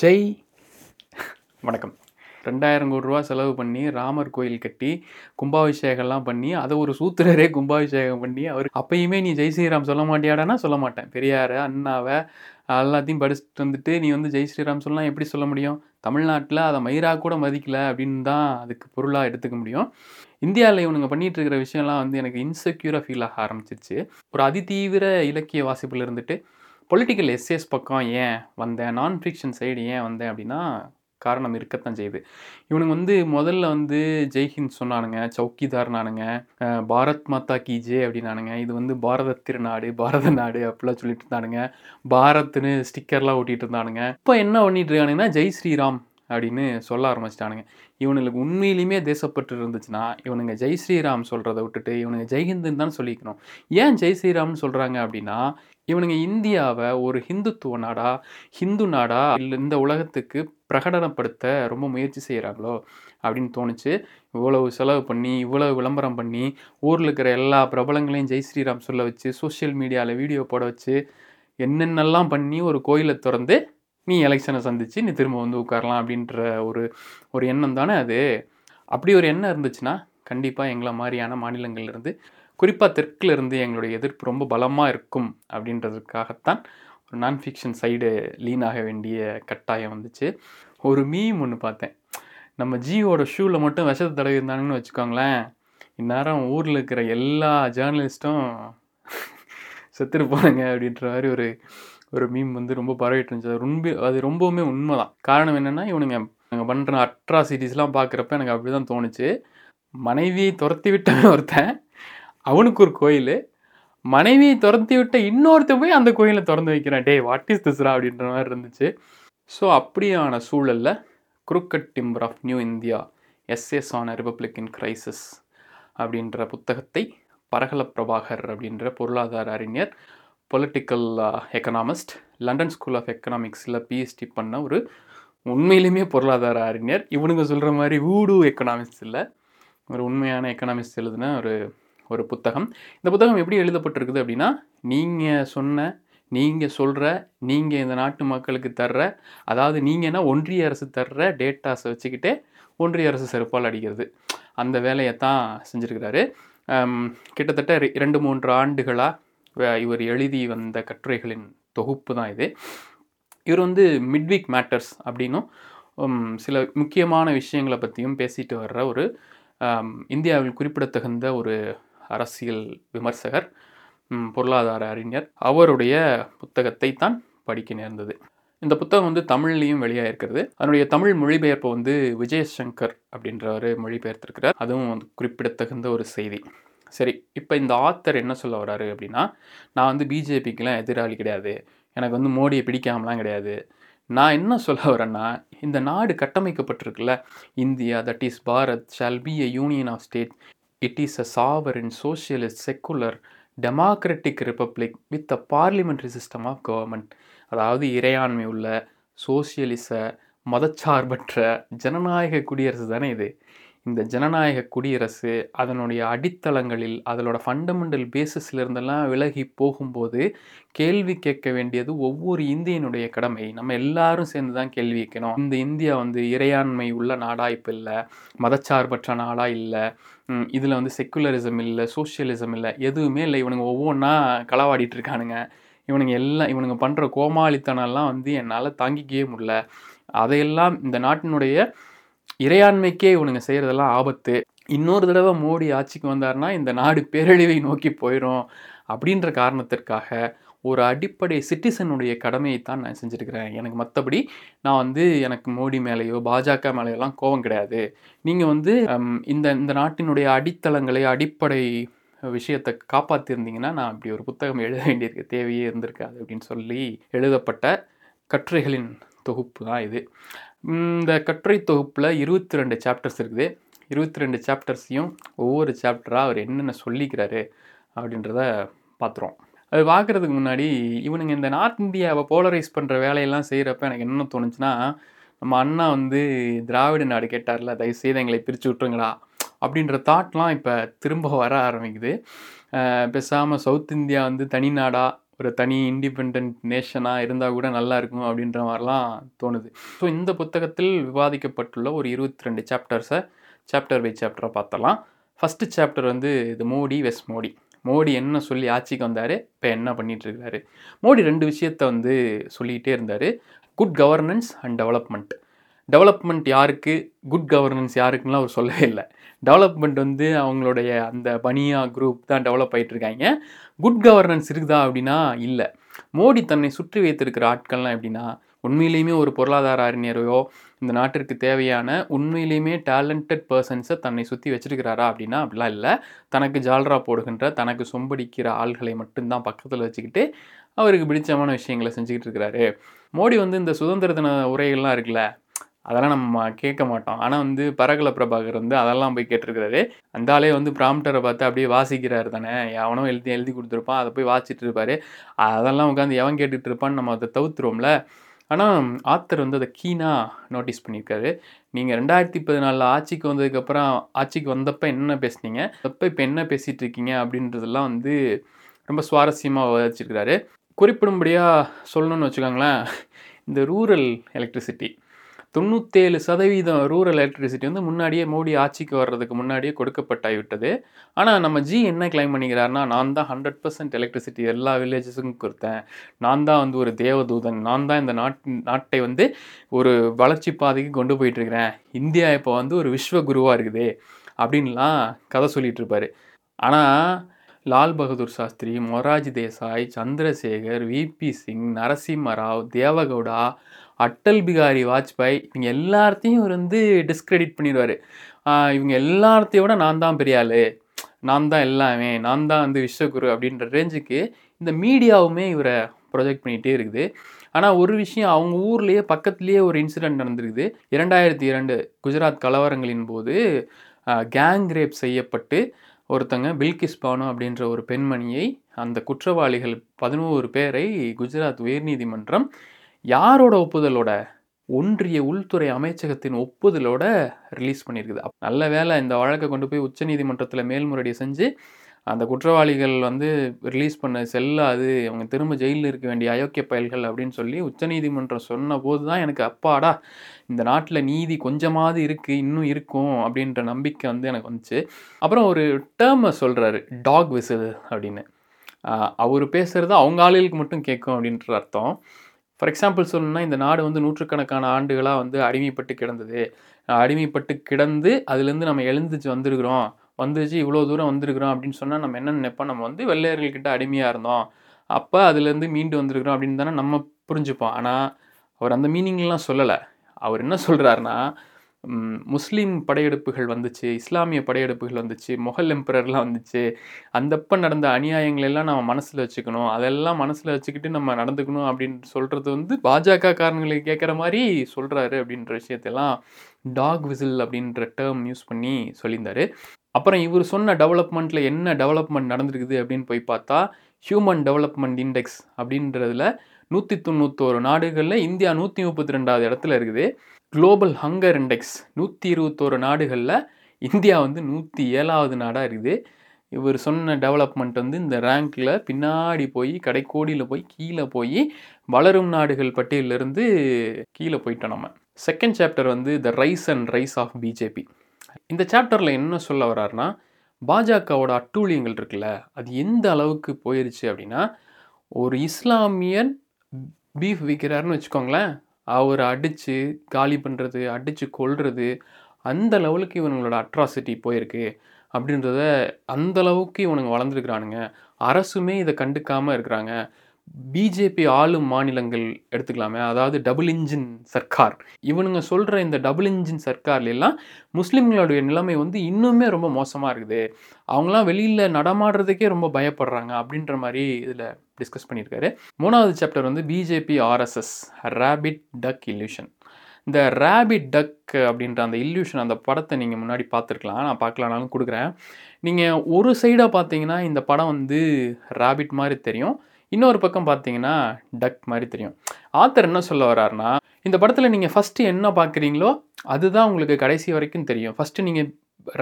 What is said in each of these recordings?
ஜெய். வணக்கம். ரெண்டாயிரம் கோடி ரூபா செலவு பண்ணி ராமர் கோயில் கட்டி கும்பாபிஷேகம்லாம் பண்ணி அதை ஒரு சூத்திரரே கும்பாபிஷேகம் பண்ணி அவர் அப்பயுமே நீ ஜெய் ஸ்ரீராம் சொல்ல மாட்டியாடானா சொல்ல மாட்டேன். பெரியார் அண்ணாவை எல்லாத்தையும் படிச்சுட்டு வந்துட்டு நீ வந்து ஜெய் ஸ்ரீராம் சொல்லலாம் எப்படி சொல்ல முடியும்? தமிழ்நாட்டில் அதை மயிரா கூட மதிக்கல அப்படின்னு தான் அதுக்கு பொருளாக எடுத்துக்க முடியும். இந்தியாவில் இவனுங்க பண்ணிகிட்டு இருக்கிற விஷயம்லாம் வந்து எனக்கு இன்செக்யூராக ஃபீல் ஆக ஆரம்பிச்சிருச்சு. ஒரு அதிதீவிர இலக்கிய வாசிப்பில் இருந்துட்டு பொலிட்டிக்கல் எஸ்எஸ் பக்கம் ஏன் வந்தேன்? நான் ஃபிக்ஷன் சைடு ஏன் வந்தேன் அப்படின்னா காரணம் இருக்கத்தான் செய்யுது. இவனுங்க வந்து முதல்ல வந்து ஜெய்ஹிந்த் சொன்னானுங்க சௌக்கிதார்னானுங்க நானுங்க பாரத் மாதா கி ஜே அப்படின்னானுங்க இது வந்து பாரத திருநாடு பாரத நாடு அப்படிலாம் சொல்லிட்டு இருந்தானுங்க. பாரத்னு ஸ்டிக்கர்லாம் ஓட்டிகிட்டு இருந்தானுங்க. இப்போ என்ன பண்ணிட்டு இருக்கானுங்கன்னா ஜெய் ஸ்ரீராம் அப்படின்னு சொல்ல ஆரம்பிச்சிட்டானுங்க. இவனுங்களுக்கு உண்மையிலுமே தேசப்பற்று இருந்துச்சுன்னா இவனுங்க ஜெய் ஸ்ரீராம் சொல்கிறத விட்டுட்டு இவனுங்க ஜெய்ஹிந்துன்னு தான் சொல்லிக்கணும். ஏன் ஜெய் ஸ்ரீராம்னு சொல்கிறாங்க அப்படின்னா இவனுங்க இந்தியாவை ஒரு ஹிந்துத்துவ நாடா ஹிந்து நாடா இல்லை இந்த உலகத்துக்கு பிரகடனப்படுத்த ரொம்ப முயற்சி செய்கிறாங்களோ அப்படின்னு தோணுச்சு. இவ்வளவு செலவு பண்ணி இவ்வளவு விளம்பரம் பண்ணி ஊரில் இருக்கிற எல்லா பிரபலங்களையும் ஜெய் ஸ்ரீராம் சொல்ல வச்சு சோஷியல் மீடியாவில் வீடியோ போட வச்சு என்னென்னலாம் பண்ணி ஒரு கோயிலை திறந்து நீ எலெக்ஷனை சந்தித்து நீ திரும்ப வந்து உட்காரலாம் அப்படின்ற ஒரு ஒரு எண்ணம் தானே அது? அப்படி ஒரு எண்ணம் இருந்துச்சுன்னா கண்டிப்பாக எங்களை மாதிரியான மாநிலங்கள்லேருந்து குறிப்பாக தெற்குல இருந்து எங்களுடைய எதிர்ப்பு ரொம்ப பலமாக இருக்கும் அப்படின்றதுக்காகத்தான் ஒரு நான் ஃபிக்ஷன் சைடு லீன் ஆக வேண்டிய கட்டாயம் வந்துச்சு. ஒரு மீம் ஒன்று பார்த்தேன். நம்ம ஜியோட ஷூவில் மட்டும் விஷத்தை தடவி இருந்தாங்கன்னு வச்சுக்கோங்களேன் இந்நேரம் ஊரில் இருக்கிற எல்லா ஜேர்னலிஸ்ட்டும் செத்துருப்பானுங்க அப்படின்ற மாதிரி ஒரு ஒரு மீம் வந்து ரொம்ப பரவிட்டு இருந்துச்சு. அது ரொம்ப அது ரொம்பவுமே உண்மை தான் காரணம் என்னென்னா இவனுங்க நாங்கள் பண்ணுற அட்ராசிட்டிஸ்லாம் பார்க்குறப்ப எனக்கு அப்படி தான் தோணுச்சு. மனைவியை துரத்தி விட்டவன் ஒருத்தன். அவனுக்கு ஒரு கோயில். மனைவியை துரத்தி விட்ட இன்னொருத்த போய் அந்த கோயிலை திறந்து வைக்கிறான். டே வாட் இஸ் திஸ்ரா அப்படின்ற மாதிரி இருந்துச்சு. ஸோ அப்படியான சூழலில் crooked timber of new India essays on republic in crisis அப்படின்ற புத்தகத்தை பரகல பிரபாகர் அப்படின்ற பொருளாதார அறிஞர் political economist London school of எக்கனாமிக்ஸில் PhD பண்ண ஒரு உண்மையிலுமே பொருளாதார அறிஞர். இவனுங்க சொல்கிற மாதிரி ஊடு எக்கனாமிக்ஸ் இல்லை ஒரு உண்மையான எக்கனாமிக்ஸ் எழுதின ஒரு ஒரு புத்தகம். இந்த புத்தகம் எப்படி எழுதப்பட்டிருக்குது அப்படின்னா நீங்கள் சொன்ன நீங்கள் சொல்கிற நீங்கள் இந்த நாட்டு மக்களுக்கு தர்ற அதாவது நீங்கள்னா ஒன்றிய அரசு தர்ற டேட்டாஸை வச்சுக்கிட்டே ஒன்றிய அரசு செருப்பால் அடிக்கிறது. அந்த வேலையை தான் செஞ்சுருக்கிறாரு. கிட்டத்தட்ட ரெ- இரண்டு மூன்று ஆண்டுகளாக இவர் எழுதி வந்த கட்டுரைகளின் தொகுப்பு தான் இது. இவர் வந்து மிட்வீக் மேட்டர்ஸ் அப்படின்னும் சில முக்கியமான விஷயங்களை பற்றியும் பேசிட்டு வர்ற ஒரு இந்தியாவில் குறிப்பிடத்தகுந்த ஒரு அரசியல் விமர்சகர் பொருளாதார அறிஞர். அவருடைய புத்தகத்தை தான் படிக்க நேர்ந்தது. இந்த புத்தகம் வந்து தமிழ்லையும் வெளியாகிருக்கிறது அதனுடைய தமிழ் மொழிபெயர்ப்பு வந்து விஜயசங்கர் அப்படின்றவர் மொழிபெயர்த்திருக்கிறார். அதுவும் வந்து குறிப்பிடத்தகுந்த ஒரு செய்தி. சரி இப்போ இந்த ஆத்தர் என்ன சொல்ல வர்றாரு அப்படின்னா நான் வந்து பிஜேபிக்கெலாம் எதிராளி கிடையாது. எனக்கு வந்து மோடியை பிடிக்காமலாம் கிடையாது. நான் என்ன சொல்ல வரேன்னா இந்த நாடு கட்டமைக்கப்பட்டிருக்குல்ல India that is Bharat shall be a union of state it is a sovereign socialist secular democratic republic with a parliamentary system of government அதாவது இறையாண்மை உள்ள சோசியலிச மதச்சார்பற்ற ஜனநாயக குடியரசு தானே இது. இந்த ஜனநாயக குடியரசு அதனுடைய அடித்தளங்களில் அதனோட ஃபண்டமெண்டல் பேசிஸ்லேருந்தெல்லாம் விலகி போகும்போது கேள்வி கேட்க வேண்டியது ஒவ்வொரு இந்தியனுடைய கடமை. நம்ம எல்லாரும் சேர்ந்து தான் கேள்வி கேட்கணும். இந்த இந்தியா வந்து இறையாண்மை உள்ள நாடா இப்போ இல்லை மதச்சார்பற்ற நாடா இல்லை இதில் வந்து செக்குலரிசம் இல்லை சோஷியலிசம் இல்லை எதுவுமே இல்லை. இவனுங்க ஒவ்வொன்றா களவாடிட்டு இருக்கானுங்க. இவனுங்க எல்லாம் இவனுங்க பண்ணுற கோமாளித்தனம்லாம் வந்து என்னால் தாங்கிக்கவே முடியல. அதையெல்லாம் இந்த நாட்டினுடைய இறையாண்மைக்கே இவனுங்க செய்கிறதெல்லாம் ஆபத்து. இன்னொரு தடவை மோடி ஆட்சிக்கு வந்தாருன்னா இந்த நாடு பேரழிவை நோக்கி போயிடும் அப்படின்ற காரணத்திற்காக ஒரு அடிப்படை சிட்டிசனுடைய கடமையை தான் நான் செஞ்சுருக்கிறேன். எனக்கு மற்றபடி நான் வந்து எனக்கு மோடி மேலேயோ பாஜக மேலேயோலாம் கோபம் கிடையாது. நீங்கள் வந்து இந்த இந்த நாட்டினுடைய அடித்தளங்களை அடிப்படை விஷயத்தை காப்பாற்றிருந்தீங்கன்னா நான் அப்படி ஒரு புத்தகம் எழுத வேண்டியிருக்க. தேவையே இருந்திருக்காது அப்படின்னு சொல்லி எழுதப்பட்ட கட்டுரைகளின் தொகுப்பு தான் இது. இந்த கட்டுரை தொகுப்பில் இருபத்தி ரெண்டு சாப்டர்ஸ் இருக்குது. இருபத்தி ரெண்டு சாப்டர்ஸையும் ஒவ்வொரு சாப்டராக அவர் என்னென்ன சொல்லிக்கிறாரு அப்படின்றத பார்த்துருவோம் அது பார்க்குறதுக்கு முன்னாடி இவனுங்க இந்த நார்த் இந்தியாவை போலரைஸ் பண்ணுற வேலையெல்லாம் செய்கிறப்ப எனக்கு என்ன தோணுச்சுன்னா நம்ம அண்ணா வந்து திராவிட நாடு கேட்டார்ல தயவு செய்து எங்களை பிரித்து விட்டுருங்களா அப்படின்ற தாட்லாம் இப்போ திரும்ப வர ஆரம்பிக்குது. பேசாமல் சவுத் இந்தியா வந்து தனி நாடாக ஒரு தனி இண்டிபெண்ட் நேஷனாக இருந்தால் கூட நல்லா இருக்கும் அப்படின்ற மாதிரிலாம் தோணுது. ஸோ இந்த புத்தகத்தில் விவாதிக்கப்பட்டுள்ள ஒரு இருபத்தி ரெண்டு சாப்டர்ஸை சாப்டர் பை சாப்டராக பார்த்தலாம் ஃபஸ்ட்டு சாப்டர் வந்து இது மோடி வெஸ் மோடி. மோடி என்ன சொல்லி ஆட்சிக்கு வந்தார் இப்போ என்ன பண்ணிகிட்டு இருக்காரு மோடி ரெண்டு விஷயத்த வந்து சொல்லிகிட்டே இருந்தார். Good governance and development development யாருக்கு? குட் கவர்னன்ஸ் யாருக்குன்னா அவர் சொல்லவே இல்லை. டெவலப்மெண்ட் வந்து அவங்களுடைய அந்த பனியா குரூப் தான் டெவலப் ஆகிட்டு இருக்காங்க குட் கவர்னன்ஸ் இருக்குதா அப்படின்னா இல்லை. மோடி தன்னை சுற்றி வைத்திருக்கிற ஆட்கள்லாம் எப்படின்னா உண்மையிலேயுமே ஒரு பொருளாதார அறிஞரையோ இந்த நாட்டிற்கு தேவையான உண்மையிலேயுமே டேலண்டட் பர்சன்ஸை தன்னை சுற்றி வச்சிருக்கிறாரா அப்படின்னா அப்படிலாம் இல்லை. தனக்கு ஜால்ரா போடுகின்ற தனக்கு சொம்படிக்கிற ஆள்களை மட்டும்தான் பக்கத்தில் வச்சுக்கிட்டு அவருக்கு பிடிச்சமான விஷயங்களை செஞ்சுக்கிட்டு இருக்கிறாரு. மோடி வந்து இந்த சுதந்திர தின உரைகள்லாம் இருக்குல்ல அதெல்லாம் நம்ம கேட்க மாட்டோம். ஆனால் வந்து பரகல பிரபாகர் வந்து அதெல்லாம் போய் கேட்டிருக்கிறாரு. அந்த ஆளே வந்து ப்ராம்ப்டரை பார்த்து அப்படியே வாசிக்கிறாரு தானே. எவனோ எழுதி எழுதி கொடுத்துருப்பான் அதை போய் வாசிச்சுட்டு இருப்பாரு. அதெல்லாம் உட்காந்து எவன் கேட்டுட்டு இருப்பான்னு நம்ம அதை தவிர்த்துருவோம்ல. ஆனால் ஆத்தர் வந்து அதை கீனாக நோட்டீஸ் பண்ணியிருக்காரு. நீங்கள் ரெண்டாயிரத்தி பதினாலில் ஆட்சிக்கு வந்ததுக்கப்புறம் ஆட்சிக்கு வந்தப்போ என்ன பேசுனீங்க? அப்போ இப்போ என்ன பேசிகிட்டு இருக்கீங்க? அப்படின்றதெல்லாம் வந்து ரொம்ப சுவாரஸ்யமாக வச்சிருக்கிறாரு குறிப்பிடும்படியாக சொல்லணும்னு வச்சுக்கோங்களேன் இந்த ரூரல் எலக்ட்ரிசிட்டி தொண்ணூற்றேழு சதவீதம் ரூரல் எலக்ட்ரிசிட்டி வந்து முன்னாடியே மோடி ஆட்சிக்கு வர்றதுக்கு முன்னாடியே கொடுக்கப்பட்டாய் விட்டது. ஆனால் நம்ம ஜி என்ன கிளைம் பண்ணிக்கிறாருன்னா நான் தான் ஹண்ட்ரட் பர்சன்ட் எலக்ட்ரிசிட்டி எல்லா வில்லேஜஸுக்கும் கொடுத்தேன். நான் தான் வந்து ஒரு தேவதூதன் நான் தான் இந்த நாட் நாட்டை வந்து ஒரு வளர்ச்சி பாதைக்கு கொண்டு போயிட்டுருக்கிறேன். இந்தியா இப்போ வந்து ஒரு விஸ்வகுருவாக இருக்குது அப்படின்லாம் கதை சொல்லிகிட்டு இருப்பார் ஆனால் லால் பகதூர் சாஸ்திரி மொராஜி தேசாய் சந்திரசேகர் விபி சிங் நரசிம்மராவ் தேவகவுடா அட்டல் பிகாரி வாஜ்பாய் இவங்க எல்லாத்தையும் இவர் வந்து டிஸ்கிரெடிட் பண்ணிடுவார். இவங்க எல்லாத்தையும் விட நான் தான் பெரிய ஆள். நான் தான் எல்லாமே. நான் தான் வந்து விஸ்வகுரு அப்படின்ற ரேஞ்சுக்கு இந்த மீடியாவுமே இவரை ப்ரொஜெக்ட் பண்ணிகிட்டே இருக்குது. ஆனால் ஒரு விஷயம் அவங்க ஊர்லேயே பக்கத்துலேயே ஒரு இன்சிடெண்ட் நடந்திருக்குது. இரண்டாயிரத்தி இரண்டு குஜராத் கலவரங்களின் போது கேங் ரேப் செய்யப்பட்டு ஒருத்தங்க பில்கிஸ் பானு அப்படின்ற ஒரு பெண்மணியை அந்த குற்றவாளிகள் பதினோரு பேரை குஜராத் உயர்நீதிமன்றம் யாரோட ஒப்புதலோட? ஒன்றிய உள்துறை அமைச்சகத்தின் ஒப்புதலோட ரிலீஸ் பண்ணியிருக்குது. நல்ல வேலை இந்த வழக்கை கொண்டு போய் உச்சநீதிமன்றத்தில் மேல்முறையீடு செஞ்சு அந்த குற்றவாளிகள் வந்து ரிலீஸ் பண்ண செல்லாது அவங்க திரும்ப ஜெயிலில் இருக்க வேண்டிய அயோக்கிய பயல்கள் அப்படின்னு சொல்லி உச்சநீதிமன்றம் சொன்ன போது தான் எனக்கு அப்பாடா இந்த நாட்டில் நீதி கொஞ்சமாவது இருக்குது இன்னும் இருக்கும் அப்படின்ற நம்பிக்கை வந்து எனக்கு வந்துச்சு. அப்புறம் ஒரு டேர்மை சொல்கிறாரு டாக் விசில் அப்படின்னு. அவர் பேசுகிறது அவங்க ஆளுகளுக்கு மட்டும் கேட்கும் அப்படின்ற அர்த்தம். ஃபார் எக்ஸாம்பிள் சொல்லணும்னா இந்த நாடு வந்து நூற்றுக்கணக்கான ஆண்டுகளாக வந்து அடிமைப்பட்டு கிடந்தது. அடிமைப்பட்டு கிடந்து அதுலேருந்து நம்ம எழுந்துச்சு வந்திருக்கிறோம். வந்துச்சு இவ்வளோ தூரம் வந்திருக்கிறோம் அப்படின்னு சொன்னால் நம்ம என்ன நினைப்போம்? நம்ம வந்து வெள்ளையர்கள்கிட்ட அடிமையாக இருந்தோம். அப்போ அதுலேருந்து மீண்டு வந்திருக்கிறோம் அப்படின்னு தானே நம்ம புரிஞ்சுப்போம். ஆனால் அவர் அந்த மீனிங்லாம் சொல்லலை. அவர் என்ன சொல்கிறாருன்னா முஸ்லீம் படையெடுப்புகள் வந்துச்சு இஸ்லாமிய படையெடுப்புகள் வந்துச்சு மொஹல் எம்பரர்லாம் வந்துச்சு. அந்தப்போ நடந்த அநியாயங்கள் எல்லாம் நம்ம மனசில் வச்சுக்கணும். அதெல்லாம் மனசில் வச்சுக்கிட்டு நம்ம நடந்துக்கணும் அப்படின்னு சொல்கிறது வந்து பாஜக காரங்களுக்கு கேட்குற மாதிரி சொல்கிறாரு அப்படின்ற விஷயத்தெல்லாம் டாக் விசில் அப்படின்ற டேர்ம் யூஸ் பண்ணி சொல்லியிருந்தார். அப்புறம் இவர் சொன்ன டெவலப்மெண்ட்டில் என்ன டெவலப்மெண்ட் நடந்திருக்குது அப்படின்னு போய் பார்த்தா ஹியூமன் டெவலப்மெண்ட் இண்டெக்ஸ் அப்படின்றதுல நூற்றி தொண்ணூத்தோரு நாடுகளில் இந்தியா நூற்றி முப்பத்தி ரெண்டாவது இடத்துல இருக்குது. குளோபல் ஹங்கர் இண்டெக்ஸ் நூற்றி இருபத்தோரு நாடுகளில் இந்தியா வந்து நூற்றி ஏழாவது நாடாக இருக்குது. இவர் சொன்ன டெவலப்மெண்ட் வந்து இந்த ரேங்க்கில் பின்னாடி போய் கடைக்கோடியில் போய் கீழே போய் வளரும் நாடுகள் பட்டியலிருந்து கீழே போயிட்டோம் நம்ம. செகண்ட் சாப்டர் வந்து the rise and rise of BJP இந்த சாப்டரில் என்ன சொல்ல வர்றாருன்னா பாஜகவோட அட்டூழியங்கள் இருக்குல்ல அது எந்த அளவுக்கு போயிருச்சு அப்படின்னா ஒரு இஸ்லாமியன் பீஃப் விற்கிறாருன்னு வச்சுக்கோங்களேன் அவரை அடித்து காலி பண்ணுறது அடித்து கொள்வது அந்த லெவலுக்கு இவனுங்களோட அட்ராசிட்டி போயிருக்கு. அப்படின்றத அந்த அளவுக்கு இவனுங்க வளர்ந்துருக்குறானுங்க. அரசுமே இதை கண்டுக்காமல் இருக்கிறாங்க. பிஜேபி ஆளும் மாநிலங்கள் எடுத்துக்கலாமே. அதாவது டபுள் இன்ஜின் சர்க்கார். இவனுங்க சொல்கிற இந்த டபுள் இன்ஜின் சர்க்கார்லாம் முஸ்லீம்களுடைய நிலைமை வந்து இன்னுமே ரொம்ப மோசமாக இருக்குது. அவங்களாம் வெளியில் நடமாடுறதுக்கே ரொம்ப பயப்படுறாங்க அப்படின்ற மாதிரி இதில் டிஸ்கஸ் பண்ணியிருக்காரு. மூணாவது சாப்டர் வந்து BJP RSS rabbit duck illusion இந்த ரேபிட் டக் அப்படின்ற அந்த இல்யூஷன் அந்த படத்தை நீங்கள் முன்னாடி பார்த்துருக்கலாம். நான் பார்க்கலானாலும் கொடுக்குறேன். நீங்கள் ஒரு சைடாக பார்த்தீங்கன்னா இந்த படம் வந்து ரேபிட் மாதிரி தெரியும். இன்னொரு பக்கம் பார்த்தீங்கன்னா டக் மாதிரி தெரியும். ஆத்தர் என்ன சொல்ல வர்றாருன்னா இந்த படத்தில் நீங்கள் ஃபஸ்ட்டு என்ன பார்க்குறீங்களோ அதுதான் உங்களுக்கு கடைசி வரைக்கும் தெரியும். ஃபஸ்ட்டு நீங்கள்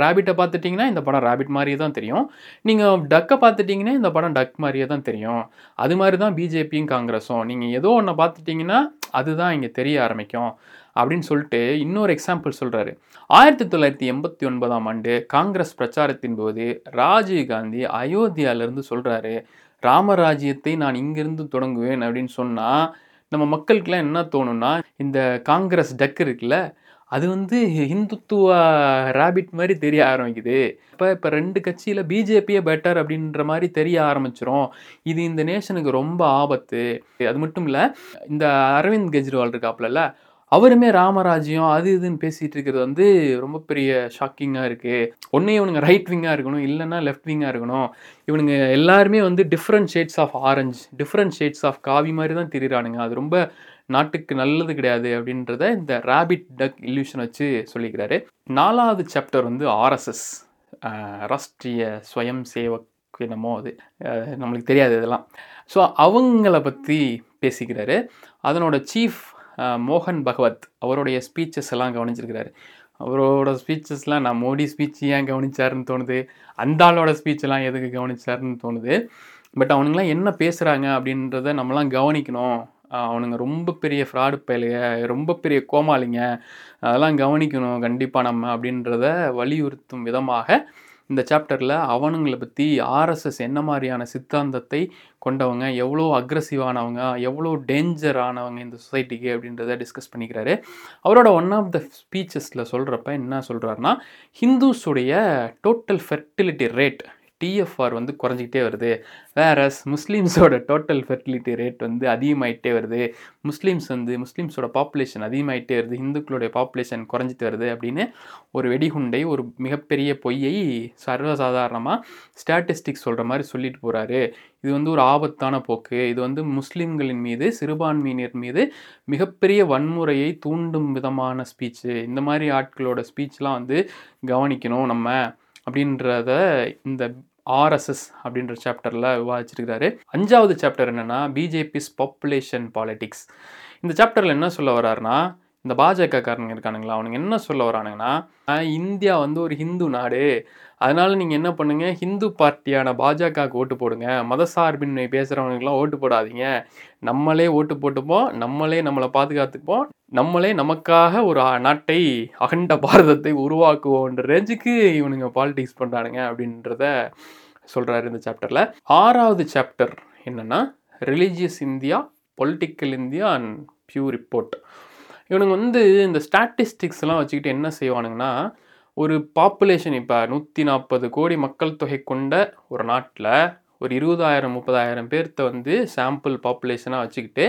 ரேபிட்டை பார்த்துட்டிங்கன்னா இந்த படம் ரேபிட் மாதிரியே தான் தெரியும். நீங்கள் டக்கை பார்த்துட்டிங்கன்னா இந்த படம் டக் மாதிரியே தான் தெரியும். அது மாதிரி தான் பிஜேபியும் காங்கிரஸும். நீங்கள் ஏதோ ஒன்று பார்த்துட்டிங்கன்னா அதுதான் இங்கே தெரிய ஆரம்பிக்கும். அப்படின்னு சொல்லிட்டு இன்னொரு எக்ஸாம்பிள் சொல்கிறாரு ஆயிரத்தி தொள்ளாயிரத்தி எண்பத்தி ஒன்பதாம் ஆண்டு காங்கிரஸ் பிரச்சாரத்தின் போது ராஜீவ் காந்தி அயோத்தியாவிலேருந்து சொல்கிறாரு ராமராஜ்யத்தை நான் இங்கிருந்து தொடங்குவேன் அப்படின்னு சொன்னால் நம்ம மக்களுக்கெல்லாம் என்ன தோணும்னா இந்த காங்கிரஸ் டக் இருக்குல்ல அது வந்து ஹிந்துத்துவ ரேபிட் மாதிரி தெரிய ஆரம்பிக்குது. இப்போ இப்போ ரெண்டு கட்சியில் பிஜேபியே பெட்டர் அப்படின்ற மாதிரி தெரிய ஆரம்பிச்சிரும். இது இந்த நேஷனுக்கு ரொம்ப ஆபத்து. அது மட்டும் இல்லை இந்த அரவிந்த் கெஜ்ரிவால் இருக்காப்புல அவருமே ராமராஜ்யம் அது இதுன்னு பேசிகிட்டு இருக்கிறது வந்து ரொம்ப பெரிய ஷாக்கிங்காக இருக்குது ஒன்றே இவனுங்க ரைட் விங்காக இருக்கணும் இல்லைன்னா லெஃப்ட் விங்காக இருக்கணும். இவனுங்க எல்லாருமே வந்து different shades of orange different shades of காவி மாதிரி தான் திரிகிறானுங்க அது ரொம்ப நாட்டுக்கு நல்லது கிடையாது அப்படின்றத இந்த ரேபிட் டக் இல்யூஷன் வச்சு சொல்லிக்கிறாரு. நாலாவது சாப்டர் வந்து ஆர்எஸ்எஸ் ராஷ்ட்ரிய ஸ்வயம் சேவக் என்னமோ அது. நம்மளுக்கு தெரியாது இதெல்லாம். ஸோ அவங்கள பற்றி பேசிக்கிறாரு. அதனோட சீஃப் மோகன் பகவத் அவருடைய ஸ்பீச்சஸ் எல்லாம் கவனிச்சிருக்கிறாரு. அவரோட ஸ்பீச்சஸ்லாம் நான் மோடி ஸ்பீச் ஏன் கவனிச்சாருன்னு தோணுது? அந்த ஆளோட ஸ்பீச்செல்லாம் எதுக்கு கவனிச்சாருன்னு தோணுது? பட் அவனுங்களாம் என்ன பேசுகிறாங்க அப்படின்றத நம்மலாம் கவனிக்கணும். அவனுங்க ரொம்ப பெரிய ஃப்ராடு பயலுங்க ரொம்ப பெரிய கோமாளிங்க. அதெல்லாம் கவனிக்கணும் கண்டிப்பாக நம்ம அப்படின்றத வலியுறுத்தும் விதமாக இந்த சாப்டரில் அவனுங்களை பற்றி ஆர்எஸ்எஸ் என்ன மாதிரியான சித்தாந்தத்தை கொண்டவங்க எவ்வளோ அக்ரஸிவானவங்க எவ்வளோ டேஞ்சரானவங்க இந்த சொசைட்டிக்கு அப்படின்றத டிஸ்கஸ் பண்ணிக்கிறாரு. அவரோட ஒன் ஆஃப் த ஸ்பீச்சஸில் சொல்கிறப்ப என்ன சொல்கிறாருன்னா ஹிந்துஸுடைய டோட்டல் ஃபெர்டிலிட்டி ரேட் டிஎஃப்ஆர் வந்து குறைஞ்சிக்கிட்டே வருது. வேறஸ் முஸ்லீம்ஸோட டோட்டல் ஃபெர்டிலிட்டி ரேட் வந்து அதிகமாகிட்டே வருது. முஸ்லீம்ஸ் வந்து முஸ்லீம்ஸோட பாப்புலேஷன் அதிகமாகிட்டே வருது. இந்துக்களுடைய பாப்புலேஷன் குறைஞ்சிட்டு வருது அப்படின்னு ஒரு வெடிகுண்டை ஒரு மிகப்பெரிய பொய்யை சர்வசாதாரணமாக ஸ்டாட்டிஸ்டிக்ஸ் சொல்கிற மாதிரி சொல்லிட்டு போகிறாரு இது வந்து ஒரு ஆபத்தான போக்கு. இது வந்து முஸ்லீம்களின் மீது சிறுபான்மையினர் மீது மிகப்பெரிய வன்முறையை தூண்டும் விதமான ஸ்பீச்சு இந்த மாதிரி ஆட்களோட ஸ்பீச்லாம் வந்து கவனிக்கணும் நம்ம அப்படின்றத இந்த ஆர்எஸ்எஸ் அப்படின்ற சாப்டரில் விவாதிச்சிருக்கிறாரு. அஞ்சாவது சாப்டர் என்னென்னா பிஜேபிஸ் பாப்புலேஷன் பாலிட்டிக்ஸ் இந்த சாப்டரில் என்ன சொல்ல வர்றாருன்னா இந்த பாஜக காரணங்க இருக்கானுங்களா? அவனுங்க என்ன சொல்ல வரானுங்கன்னா இந்தியா வந்து ஒரு ஹிந்து நாடு. அதனால நீங்கள் என்ன பண்ணுங்க? ஹிந்து பார்ட்டியான பாஜகவுக்கு ஓட்டு போடுங்க. மதசார்பின்மை பேசுகிறவனுக்குலாம் ஓட்டு போடாதீங்க. நம்மளே ஓட்டு போட்டுப்போம். நம்மளே நம்மளை பாதுகாத்துப்போம். நம்மளே நமக்காக ஒரு நாட்டை அகண்ட பாரதத்தை உருவாக்குவோன்ற ரேஞ்சுக்கு இவனுங்க பாலிடிக்ஸ் பண்ணுறானுங்க அப்படின்றத சொல்கிறாரு இந்த சாப்டரில் ஆறாவது சாப்டர் என்னென்னா religious India political India and Pew report இவனுங்க வந்து இந்த ஸ்டாட்டிஸ்டிக்ஸ்லாம் வச்சுக்கிட்டு என்ன செய்வானுங்கன்னா ஒரு பாப்புலேஷன் இப்போ நூற்றி நாற்பது கோடி மக்கள் தொகை கொண்ட ஒரு நாட்டில் ஒரு இருபதாயிரம் முப்பதாயிரம் பேர்த்த வந்து சாம்பிள் பாப்புலேஷனாக வச்சுக்கிட்டு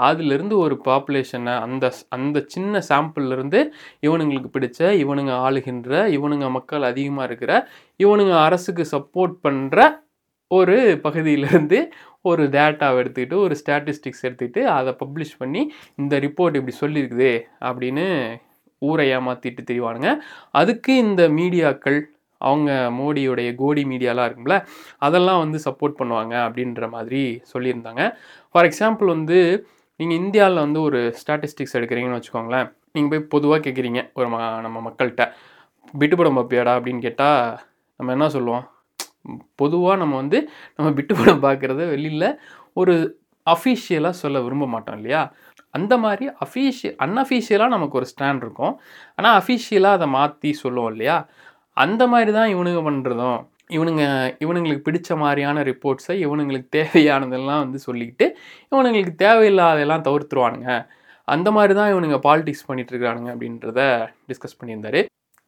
அதிலிருந்து ஒரு பாப்புலேஷனை அந்த அந்த சின்ன சாம்பிள்லேருந்து இவனுங்களுக்கு பிடிச்ச இவனுங்க ஆளுகின்ற இவனுங்க மக்கள் அதிகமாக இருக்கிற இவனுங்க அரசுக்கு சப்போர்ட் பண்ணுற ஒரு பகுதியிலேருந்து ஒரு டேட்டாவை எடுத்துக்கிட்டு ஒரு ஸ்டாட்டிஸ்டிக்ஸ் எடுத்துக்கிட்டு அதை பப்ளிஷ் பண்ணி இந்த ரிப்போர்ட் இப்படி சொல்லியிருக்குது அப்படின்னு ஊரை ஏமாற்றிட்டு தெரிவானுங்க. அதுக்கு இந்த மீடியாக்கள் அவங்க மோடியுடைய கோடி மீடியாலாம் இருக்கும்ல அதெல்லாம் வந்து சப்போர்ட் பண்ணுவாங்க அப்படின்ற மாதிரி சொல்லியிருந்தாங்க. ஃபார் எக்ஸாம்பிள் வந்து நீங்கள் இந்தியாவில் வந்து ஒரு ஸ்டாட்டிஸ்டிக்ஸ் எடுக்கிறீங்கன்னு வச்சுக்கோங்களேன் நீங்கள் போய் பொதுவாக கேட்குறீங்க ஒரு ம நம்ம மக்கள்கிட்ட. பிட்டுப்படம் பார்ப்பியாடா அப்படின்னு கேட்டால் நம்ம என்ன சொல்லுவோம்? பொதுவாக நம்ம வந்து நம்ம விட்டு படம் பார்க்குறத வெளியில் ஒரு அஃபீஷியலாக சொல்ல விரும்ப மாட்டோம் இல்லையா? அந்த மாதிரி அஃபீஷியல் அன்அஃபீஷியலாக நமக்கு ஒரு ஸ்டாண்ட் இருக்கும். ஆனால் அஃபீஷியலாக அதை மாற்றி சொல்லுவோம் இல்லையா? அந்த மாதிரி தான் இவனுங்க பண்ணுறதும் இவனுங்க இவனுங்களுக்கு பிடிச்ச மாதிரியான ரிப்போர்ட்ஸை இவனுங்களுக்கு தேவையானதெல்லாம் வந்து சொல்லிக்கிட்டு இவனுங்களுக்கு தேவையில்லாதெல்லாம் தவிர்த்துருவானுங்க. அந்த மாதிரி தான் இவனுங்க பாலிடிக்ஸ் பண்ணிகிட்ருக்கிறானுங்க அப்படின்றத டிஸ்கஸ் பண்ணியிருந்தாரு.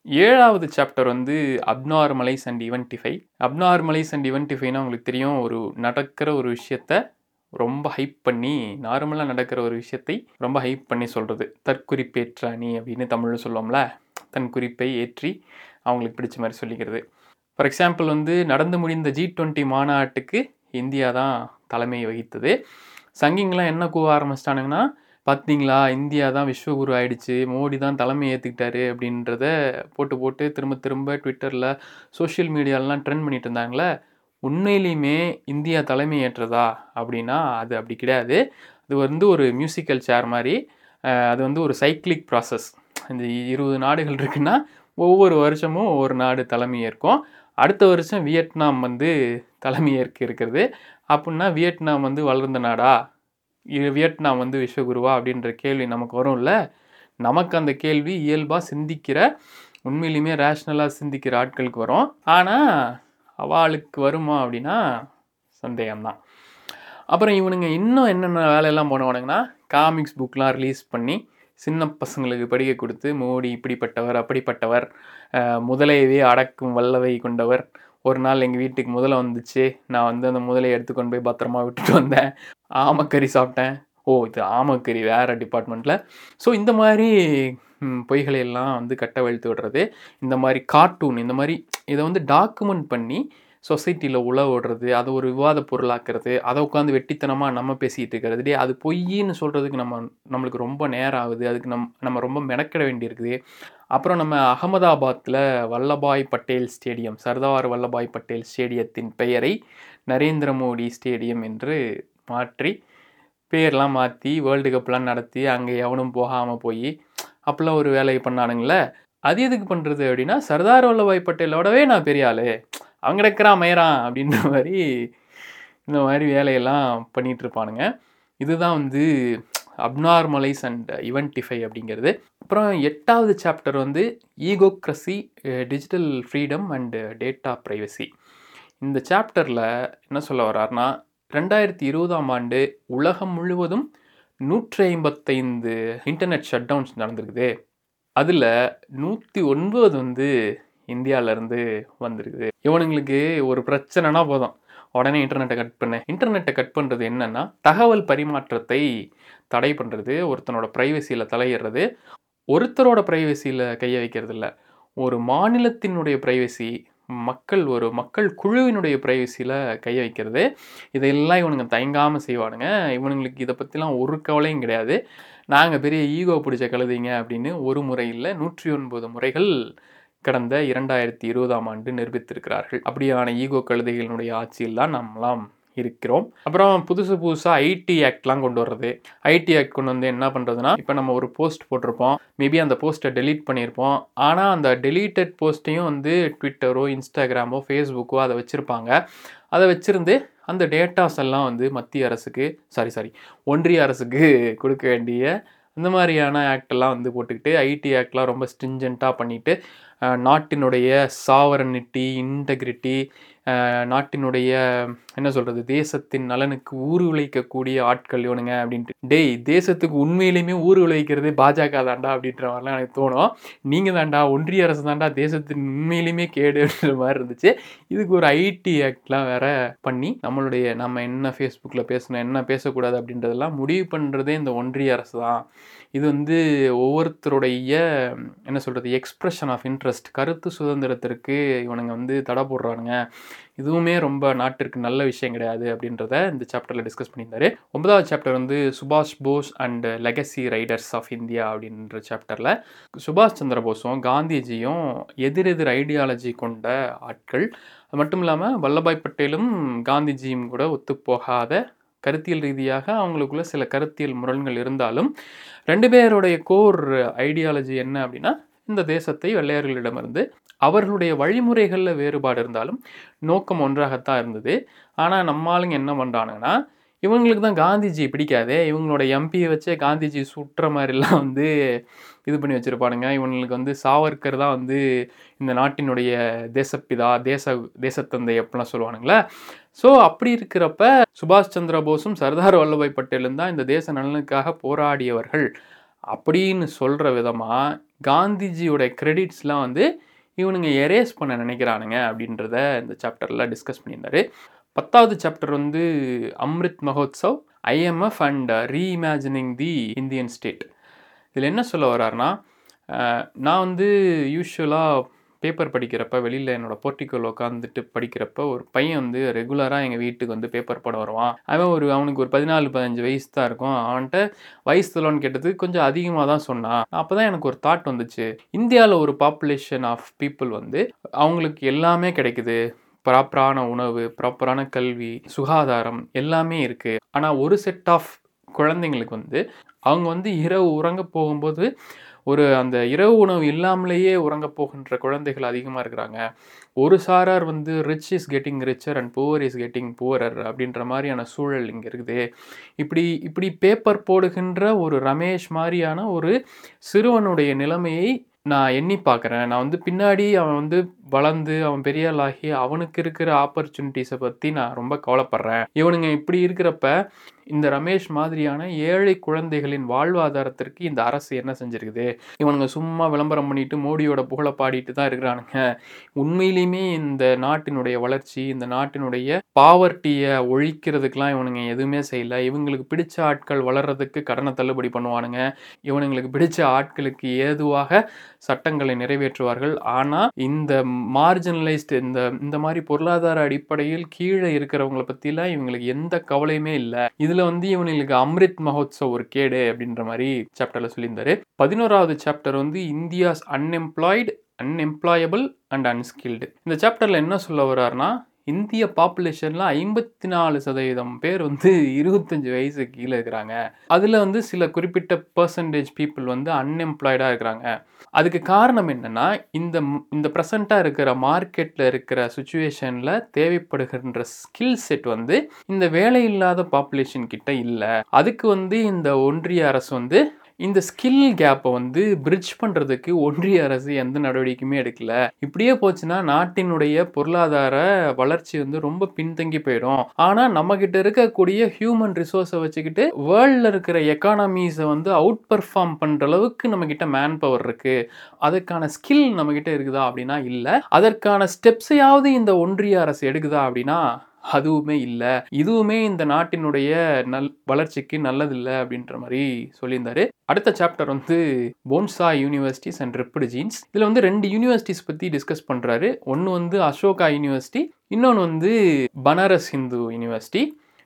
ஏழாவது சாப்டர் வந்து அப்நார்மலைஸ் அண்ட் இவென்டிஃபை. அப்நார்மலைஸ் அண்ட் இவென்டிஃபைனா உங்களுக்கு தெரியும் ஒரு நடக்கிற ஒரு விஷயத்த ரொம்ப ஹைப் பண்ணி நார்மலாக நடக்கிற ஒரு விஷயத்தை ரொம்ப ஹைப் பண்ணி சொல்கிறது தற்குறிப்பேற்ற அணி அப்படின்னு தமிழில் சொல்லுவோம்ல தன் குறிப்பை ஏற்றி அவங்களுக்கு பிடிச்ச மாதிரி சொல்லிக்கிறது. ஃபார் எக்ஸாம்பிள் வந்து நடந்து முடிந்த ஜி டுவெண்ட்டி மாநாட்டுக்கு இந்தியா தான் தலைமை வகித்தது. சங்கிங்லாம் என்ன கூவ ஆரம்பிச்சிட்டானுங்கன்னா பார்த்தீங்களா இந்தியா தான் விஸ்வகுரு ஆயிடுச்சு. மோடி தான் தலைமை ஏற்றுக்கிட்டாரு அப்படின்றத போட்டு போட்டு திரும்ப திரும்ப ட்விட்டரில் சோஷியல் மீடியாலலாம் ட்ரெண்ட் பண்ணிட்டு இருந்தாங்களே உண்மையிலையுமே இந்தியா தலைமை ஏற்றதா அப்படின்னா அது அப்படி கிடையாது. அது வந்து ஒரு மியூசிக்கல் சேர் மாதிரி. அது வந்து ஒரு சைக்கிளிக் ப்ராசஸ் இந்த இருபது நாடுகள் இருக்குன்னா ஒவ்வொரு வருஷமும் ஒவ்வொரு நாடு தலைமை ஏற்கும். அடுத்த வருஷம் வியட்நாம் வந்து தலைமை ஏற்க இருக்கிறது. அப்படின்னா வியட்நாம் வந்து வளர்ந்த நாடா? வியட்நாம் வந்து விஸ்வகுருவா அப்படின்ற கேள்வி நமக்கு வரும்ல? நமக்கு அந்த கேள்வி இயல்பாக சிந்திக்கிற உண்மையிலுமே ரேஷ்னலாக சிந்திக்கிற ஆட்களுக்கு வரும். ஆனால் அவளுக்கு வருமா அப்படின்னா சந்தேகம்தான். அப்புறம் இவனுங்க இன்னும் என்னென்ன வேலையெல்லாம் பண்ணுவானுங்கன்னா காமிக்ஸ் புக்லாம் ரிலீஸ் பண்ணி சின்ன பசங்களுக்கு படிக்க கொடுத்து மோடி இப்படிப்பட்டவர் அப்படிப்பட்டவர் முதலையவே அடக்கும் வல்லவை கொண்டவர் ஒரு நாள் எங்கள் வீட்டுக்கு முதலை வந்துச்சு. நான் வந்து அந்த முதலையை எடுத்துக்கொண்டு போய் பத்திரமா விட்டுட்டு வந்தேன். ஆமக்கறி சாப்பிட்டேன். ஓ இது ஆமக்கறி வேறு டிபார்ட்மெண்ட்டில் ஸோ இந்த மாதிரி பொய்களை எல்லாம் வந்து கட்டவழ்த்து விடுறது. இந்த மாதிரி கார்ட்டூன் இந்த மாதிரி இதை வந்து டாக்குமெண்ட் பண்ணி சொசைட்டியில் உழவு விடுறது அதை ஒரு விவாத பொருளாக்குறது அதை உட்காந்து வெட்டித்தனமாக நம்ம பேசிகிட்டு இருக்கிறது. டே அது பொய்ன்னு சொல்கிறதுக்கு நம்ம நம்மளுக்கு ரொம்ப நேரம் ஆகுது. அதுக்கு நம் நம்ம ரொம்ப மெனக்கிட வேண்டியிருக்குது. அப்புறம் நம்ம அகமதாபாத்தில் வல்லபாய் பட்டேல் ஸ்டேடியம் சர்தார் வல்லபாய் பட்டேல் ஸ்டேடியத்தின் பெயரை நரேந்திர மோடி ஸ்டேடியம் என்று மாற்றி பேர்லாம் மாற்றி வேர்ல்டு கப்லாம் நடத்தி அங்கே எவனும் போகாமல் போய் அப்போல்லாம் ஒரு வேலையை பண்ணானுங்களே. அது எதுக்கு பண்ணுறது அப்படின்னா சர்தார் வல்லபாய் பட்டேலோடவே நான் பெரிய ஆளு. அவங்க கிடக்கிறான் மயிரான் அப்படின்ற மாதிரி இந்த மாதிரி வேலையெல்லாம் பண்ணிகிட்ருப்பானுங்க இதுதான் வந்து அப்நார்மலைஸ் அண்ட் இவென்டிஃபை அப்படிங்கிறது. அப்புறம் எட்டாவது சாப்டர் வந்து egocracy digital freedom and data privacy இந்த சாப்டரில் என்ன சொல்ல வர்றாருன்னா ரெண்டாயிரத்தி இருபதாம் ஆண்டு உலகம் முழுவதும் நூற்றி ஐம்பத்தைந்து இன்டர்நெட் ஷட் டவுன்ஸ் நடந்திருக்குது. அதில் நூற்றி ஒன்பது வந்து இந்தியாவிலேருந்து வந்துருக்குது. இவனுங்களுக்கு ஒரு பிரச்சனைனா போதும். உடனே இன்டர்நெட்டை கட் பண்ணு. இன்டர்நெட்டை கட் பண்ணுறது என்னென்னா தகவல் பரிமாற்றத்தை தடை பண்ணுறது ஒருத்தனோட ப்ரைவசியில் தலையிடுறது. ஒருத்தரோட ப்ரைவசியில் கையை வைக்கிறது இல்லை. ஒரு மாநிலத்தினுடைய ப்ரைவசி மக்கள் ஒரு மக்கள் குழுவினுடைய ப்ரைவசியில் கை வைக்கிறது. இதெல்லாம் இவனுங்க தயங்காமல் செய்வானுங்க. இவனுங்களுக்கு இதை பற்றிலாம் ஒரு கவலையும் கிடையாது. நாங்கள் பெரிய ஈகோ பிடிச்ச கழுதிங்க அப்படின்னு ஒரு முறை இல்லை நூற்றி ஒன்பது முறைகள் கடந்த இரண்டாயிரத்தி இருபதாம் ஆண்டு நிரூபித்திருக்கிறார்கள். அப்படியான ஈகோ கழுதைகளினுடைய ஆட்சியில் தான் நம்மளாம் இருக்கிறோம். அப்புறம் புதுசு புதுசாக ஐடி ஆக்ட்லாம் கொண்டு வர்றது. ஐடி ஆக்ட் கொண்டு வந்து என்ன பண்ணுறதுனா இப்போ நம்ம ஒரு போஸ்ட் போட்டிருப்போம். மேபி அந்த போஸ்ட்டை டெலீட் பண்ணியிருப்போம். ஆனால் அந்த டெலீட்டட் போஸ்ட்டையும் வந்து ட்விட்டரோ இன்ஸ்டாகிராமோ ஃபேஸ்புக்கோ அதை வச்சுருப்பாங்க. அதை வச்சுருந்து அந்த டேட்டாஸ் எல்லாம் வந்து மத்திய அரசுக்கு சாரி சாரி ஒன்றிய அரசுக்கு கொடுக்க வேண்டிய இந்த மாதிரியான ஆக்டெல்லாம் வந்து போட்டுக்கிட்டு ஐடி ஆக்ட்லாம் ரொம்ப ஸ்ட்ரிஞ்சண்ட்டாக பண்ணிவிட்டு நாட்டினுடைய சாவரனிட்டி இன்டெகிரிட்டி நாட்டினுடைய என்ன சொல்கிறது தேசத்தின் நலனுக்கு ஊறு விளைக்கக்கூடிய ஆட்கள் இவனுங்க அப்படின்ட்டு. டேய் தேசத்துக்கு உண்மையிலுமே ஊறு விளைவிக்கிறது பாஜக தாண்டா அப்படின்ற மாதிரிலாம் எனக்கு தோணும். நீங்கள் தாண்டா ஒன்றிய அரசு தாண்டா தேசத்தின் உண்மையிலுமே அப்படின்ற மாதிரி இருந்துச்சு. இதுக்கு ஒரு ஐடி ஆக்ட்லாம் வேற பண்ணி நம்மளுடைய நம்ம என்ன ஃபேஸ்புக்கில் பேசணும் என்ன பேசக்கூடாது அப்படின்றதெல்லாம் முடிவு பண்ணுறதே இந்த ஒன்றிய அரசு தான். இது வந்து ஒவ்வொருத்தருடைய என்ன சொல்கிறது எக்ஸ்ப்ரெஷன் ஆஃப் இன்ட்ரெஸ்ட் கருத்து சுதந்திரத்திற்கு இவனுங்க வந்து தடை போடுறானுங்க. இதுவுமே ரொம்ப நாட்டிற்கு நல்ல விஷயம் கிடையாது அப்படின்றத இந்த சாப்டரில் டிஸ்கஸ் பண்ணியிருந்தாரு. ஒன்பதாவது சாப்டர் வந்து சுபாஷ் Bose and legacy raiders of India அப்படின்ற சாப்டரில் சுபாஷ் சந்திர போஸும் காந்திஜியும் எதிரெதிர் ஐடியாலஜி கொண்ட ஆட்கள். அது மட்டும் இல்லாமல் வல்லபாய் பட்டேலும் காந்திஜியும் கூட ஒத்துப்போகாத கருத்தியல் ரீதியாக அவங்களுக்குள்ள சில கருத்தியல் முரண்கள் இருந்தாலும் ரெண்டு பேருடைய கோர் ஐடியாலஜி என்ன அப்படின்னா இந்த தேசத்தை வெள்ளையர்களிடமிருந்து அவர்களுடைய வழிமுறைகளில் வேறுபாடு இருந்தாலும் நோக்கம் ஒன்றாகத்தான் இருந்தது. ஆனால் நம்மளுங்க என்ன பண்ணுறானுங்கன்னா இவங்களுக்கு தான் காந்திஜி பிடிக்காதே இவங்களோட எம்பியை வச்சே காந்திஜி சுட்டுற மாதிரிலாம் வந்து இது பண்ணி வச்சுருப்பானுங்க. இவங்களுக்கு வந்து சாவர்கர் தான் வந்து இந்த நாட்டினுடைய தேசப்பிதா தேச தேசத்தந்தை அப்படிலாம் சொல்லுவானுங்களே. ஸோ அப்படி இருக்கிறப்ப சுபாஷ் சந்திர போஸும் சர்தார் வல்லபாய் பட்டேலும் தான் இந்த தேச நலனுக்காக போராடியவர்கள். அப்படின்னு சொல்கிற விதமாக காந்திஜியோட கிரெடிட்ஸ்லாம் வந்து இவனுங்க எரேஸ் பண்ண நினைக்கிறானுங்க அப்படின்றத இந்த சாப்டரில் டிஸ்கஸ் பண்ணியிருந்தாரு. பத்தாவது சாப்டர் வந்து Amrit Mahotsav IMF and reimagining the Indian state இதில் என்ன சொல்ல வர்றாருன்னா நான் வந்து யூஸ்வலாக பேப்பர் படிக்கிறப்ப வெளியில் என்னோட போர்ட்டிக்கோல் உட்காந்துட்டு படிக்கிறப்ப ஒரு பையன் வந்து ரெகுலராக எங்கள் வீட்டுக்கு வந்து பேப்பர் போட வருவான். அவன் ஒரு அவனுக்கு ஒரு பதினாலு பதினஞ்சு வயசு தான் இருக்கும். அவன்கிட்ட வயசு சொல்லணும்னு கேட்டதுக்கு கொஞ்சம் அதிகமாக தான் சொன்னான். அப்போ தான் எனக்கு ஒரு தாட் வந்துச்சு. இந்தியாவில் ஒரு பாப்புலேஷன் ஆஃப் பீப்புள் வந்து அவங்களுக்கு எல்லாமே கிடைக்குது. ப்ராப்பரான உணவு ப்ராப்பரான கல்வி சுகாதாரம் எல்லாமே இருக்குது ஆனால் ஒரு செட் ஆஃப் குழந்தைங்களுக்கு வந்து அவங்க வந்து இரவு உறங்க போகும்போது ஒரு அந்த இரவு உணவு இல்லாமலேயே உறங்க போகின்ற குழந்தைகள் அதிகமாக இருக்கிறாங்க. ஒரு சாரார் வந்து rich is getting richer and poor is getting poorer அப்படின்ற மாதிரியான சூழல் இங்கே இருக்குது. இப்படி இப்படி பேப்பர் போடுகின்ற ஒரு ரமேஷ் மாதிரியான ஒரு சிறுவனுடைய நிலைமையை நான் எண்ணி பார்க்குறேன். நான் வந்து பின்னாடி அவன் வந்து வளர்ந்து அவன் பெரிய ஆளாகி அவனுக்கு இருக்கிற ஆப்பர்ச்சுனிட்டிஸை பற்றி நான் ரொம்ப கவலைப்படுறேன். இவனுங்க இப்படி இருக்கிறப்ப இந்த ரமேஷ் மாதிரியான ஏழை குழந்தைகளின் வாழ்வாதாரத்திற்கு இந்த அரசு என்ன செஞ்சிருக்குது? இவனுங்க சும்மா விளம்பரம் பண்ணிட்டு மோடியோட புகழை பாடிட்டு தான் இருக்கிறானுங்க. உண்மையிலுமே இந்த நாட்டினுடைய வளர்ச்சி இந்த நாட்டினுடைய பாவர்ட்டியை ஒழிக்கிறதுக்கெலாம் இவனுங்க எதுவுமே செய்யல. இவங்களுக்கு பிடிச்ச ஆட்கள் வளர்றதுக்கு கடனை தள்ளுபடி பண்ணுவானுங்க. இவனுங்களுக்கு பிடிச்ச ஆட்களுக்கு ஏதுவாக சட்டங்களை நிறைவேற்றுவார்கள். ஆனால் இந்த மார்ஜினலைஸ்டு இந்த இந்த மாதிரி பொருளாதார அடிப்படையில் கீழே இருக்கிறவங்களை பற்றிலாம் இவங்களுக்கு எந்த கவலையுமே இல்லை. இது இதில் வந்து இவனுங்களுக்கு அம்ரித் மஹோத்சவ் ஒரு கேடு அப்படின்ற மாதிரி சாப்டரில் சொல்லியிருந்தாரு. பதினோராவது சாப்டர் வந்து India's unemployed unemployable and unskilled இந்த சாப்டரில் என்ன சொல்ல வர்றாருன்னா இந்திய பாப்புலேஷனில் ஐம்பத்தி நாலு சதவீதம் பேர் வந்து இருபத்தஞ்சி வயசு கீழே இருக்கிறாங்க. அதில் வந்து சில குறிப்பிட்ட பர்சன்டேஜ் பீப்புள் வந்து அன்எம்ப்ளாய்டாக இருக்கிறாங்க. அதுக்கு காரணம் என்னென்னா இந்த இந்த ப்ரெசண்ட்டாக இருக்கிற மார்க்கெட்டில் இருக்கிற சுச்சுவேஷனில் தேவைப்படுகின்ற ஸ்கில் செட் வந்து இந்த வேலை இல்லாத பாப்புலேஷன் கிட்ட இல்லை. அதுக்கு வந்து இந்த ஒன்றிய அரசு வந்து இந்த ஸ்கில் கேப்பை வந்து பிரிட்ஜ் பண்ணுறதுக்கு ஒன்றிய அரசு எந்த நடவடிக்கையுமே எடுக்கல. இப்படியே போச்சுன்னா நாட்டினுடைய பொருளாதார வளர்ச்சி வந்து ரொம்ப பின்தங்கி போயிடும். ஆனால் நம்மக்கிட்ட இருக்கக்கூடிய ஹியூமன் ரிசோர்ஸை வச்சுக்கிட்டு வேர்ல்டில் இருக்கிற எக்கானமிஸை வந்து அவுட் பர்ஃபார்ம் பண்ணுற அளவுக்கு நம்மக்கிட்ட மேன் பவர் இருக்குது அதுக்கான ஸ்கில் நம்மக்கிட்ட இருக்குதா அப்படின்னா இல்லை. அதற்கான ஸ்டெப்ஸையாவது இந்த ஒன்றிய அரசு எடுக்குதா அப்படின்னா அதுவுமே இல்லை. இதுவுமே இந்த நாட்டினுடைய நல் வளர்ச்சிக்கு நல்லதில்லை அப்படின்ற மாதிரி சொல்லியிருந்தாரு. அடுத்த சாப்டர் வந்து bonsai universities and ripped jeans இதில் வந்து ரெண்டு யூனிவர்சிட்டிஸ் பற்றி டிஸ்கஸ் பண்ணுறாரு ஒன்று வந்து அசோகா யூனிவர்சிட்டி இன்னொன்று வந்து பனாரஸ் ஹிந்து யூனிவர்சிட்டி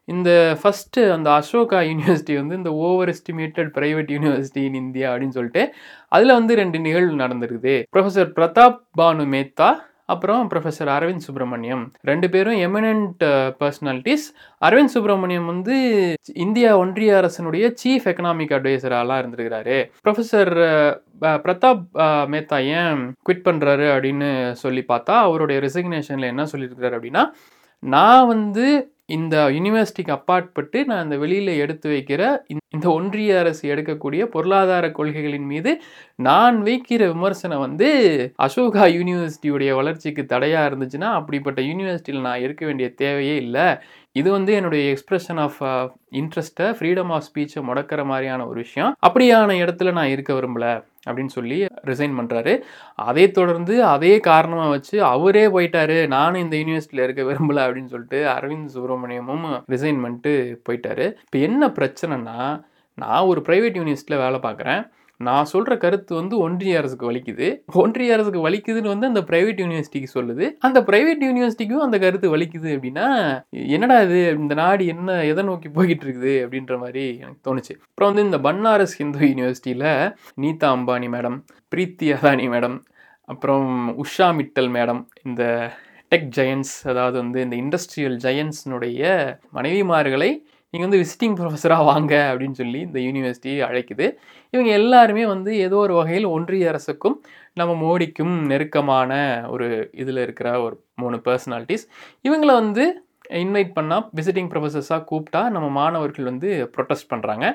இந்த ஃபஸ்ட்டு அந்த அசோகா யூனிவர்சிட்டி வந்து இந்த over estimated private university in India அப்படின்னு சொல்லிட்டு அதில் வந்து ரெண்டு நிகழ்வு நடந்திருக்குது. ப்ரொஃபஸர் பிரதாப் பானு மேத்தா அப்புறம் ப்ரொஃபஸர் அரவிந்த் சுப்பிரமணியம். ரெண்டு பேரும் eminent personalities uh, Arvind Subramanian வந்து இந்தியா ஒன்றிய அரசனுடைய சீஃப் எக்கனாமிக் அட்வைசராலாம் இருந்திருக்கிறாரு. Uh, professor Pratap uh, Mehta ஏன் குவிட் பண்ணுறாரு அப்படின்னு சொல்லி பார்த்தா அவருடைய ரெசிக்னேஷனில் என்ன சொல்லியிருக்கிறாரு அப்படின்னா நான் வந்து இந்த யூனிவர்சிட்டிக்கு அப்பாற்பட்டு நான் இந்த வெளியில் எடுத்து வைக்கிற இந்த ஒன்றிய அரசு எடுக்கக்கூடிய பொருளாதார கொள்கைகளின் மீது நான் வைக்கிற விமர்சனம் வந்து அசோகா யூனிவர்சிட்டியுடைய வளர்ச்சிக்கு தடையாக இருந்துச்சுன்னா அப்படிப்பட்ட யூனிவர்சிட்டியில் நான் இருக்க வேண்டிய தேவையே இல்லை. இது வந்து என்னுடைய எக்ஸ்பிரஷன் ஆஃப் இன்ட்ரெஸ்ட்டை ஃப்ரீடம் ஆஃப் ஸ்பீச்சை முடக்கிற மாதிரியான ஒரு விஷயம். அப்படியான இடத்துல நான் இருக்க விரும்பலை. அப்படின்னு சொல்லி ரிசைன் பண்ணுறாரு அதை தொடர்ந்து அதே காரணமாக வச்சு அவரே போயிட்டாரு. நானும் இந்த யூனிவர்சிட்டியில் இருக்க விரும்பல அப்படின்னு சொல்லிட்டு அரவிந்த் சுப்பிரமணியமும் ரிசைன் பண்ணிட்டு போயிட்டாரு. இப்போ என்ன பிரச்சனைனா நான் ஒரு ப்ரைவேட் யூனிவர்சிட்டியில் வேலை பார்க்குறேன். நான் சொல்கிற கருத்து வந்து ஒன்றிய அரசுக்கு வலிக்குது. ஒன்றிய அரசுக்கு வலிக்குதுன்னு வந்து அந்த ப்ரைவேட் யூனிவர்சிட்டிக்கு சொல்லுது. அந்த ப்ரைவேட் யூனிவர்சிட்டிக்கும் அந்த கருத்து வலிக்குது அப்படின்னா என்னடா இது? இந்த நாடு என்ன எதை நோக்கி போய்கிட்டு இருக்குது அப்படின்ற மாதிரி எனக்கு தோணுச்சு. அப்புறம் வந்து இந்த பன்னாரஸ் ஹிந்து யூனிவர்சிட்டியில் நீதா அம்பானி மேடம் பிரீத்தி அதானி மேடம் அப்புறம் உஷா மிட்டல் மேடம் இந்த டெக் ஜெயன்ஸ் அதாவது வந்து இந்த இண்டஸ்ட்ரியல் ஜெயன்ஸ்னுடைய மனைவிமார்களை நீங்கள் வந்து விசிட்டிங் ப்ரொஃபஸராக வாங்க அப்படின்னு சொல்லி இந்த யூனிவர்சிட்டி அழைக்குது. இவங்க எல்லாருமே வந்து ஏதோ ஒரு வகையில் ஒன்றிய அரசுக்கும் நம்ம மோடிக்கும் நெருக்கமான ஒரு இதில் இருக்கிற ஒரு மூணு பர்சனாலிட்டிஸ் இவங்கள வந்து இன்வைட் பண்ணால் விசிட்டிங் ப்ரொஃபஸர்ஸாக கூப்பிட்டா நம்ம மாணவர்கள் வந்து ப்ரொட்டஸ்ட் பண்ணுறாங்க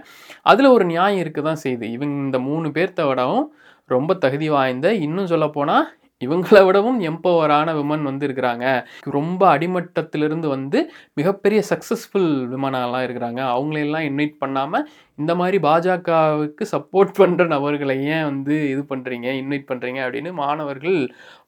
அதில் ஒரு நியாயம் இருக்க தான் செய்யுது இவங்க இந்த மூணு பேர்த்த விடவும் ரொம்ப தகுதி வாய்ந்த இன்னும் சொல்லப்போனால் இவங்கள விடவும் எம்பவரான விமன் வந்து இருக்கிறாங்க. ரொம்ப அடிமட்டத்திலிருந்து வந்து மிகப்பெரிய சக்ஸஸ்ஃபுல் விமனாலாம் இருக்கிறாங்க. அவங்களெல்லாம் இன்வைட் பண்ணாமல் இந்த மாதிரி பாஜகவுக்கு சப்போர்ட் பண்ணுற நபர்களை ஏன் வந்து இது பண்ணுறீங்க இன்வைட் பண்ணுறீங்க அப்படின்னு மாணவர்கள்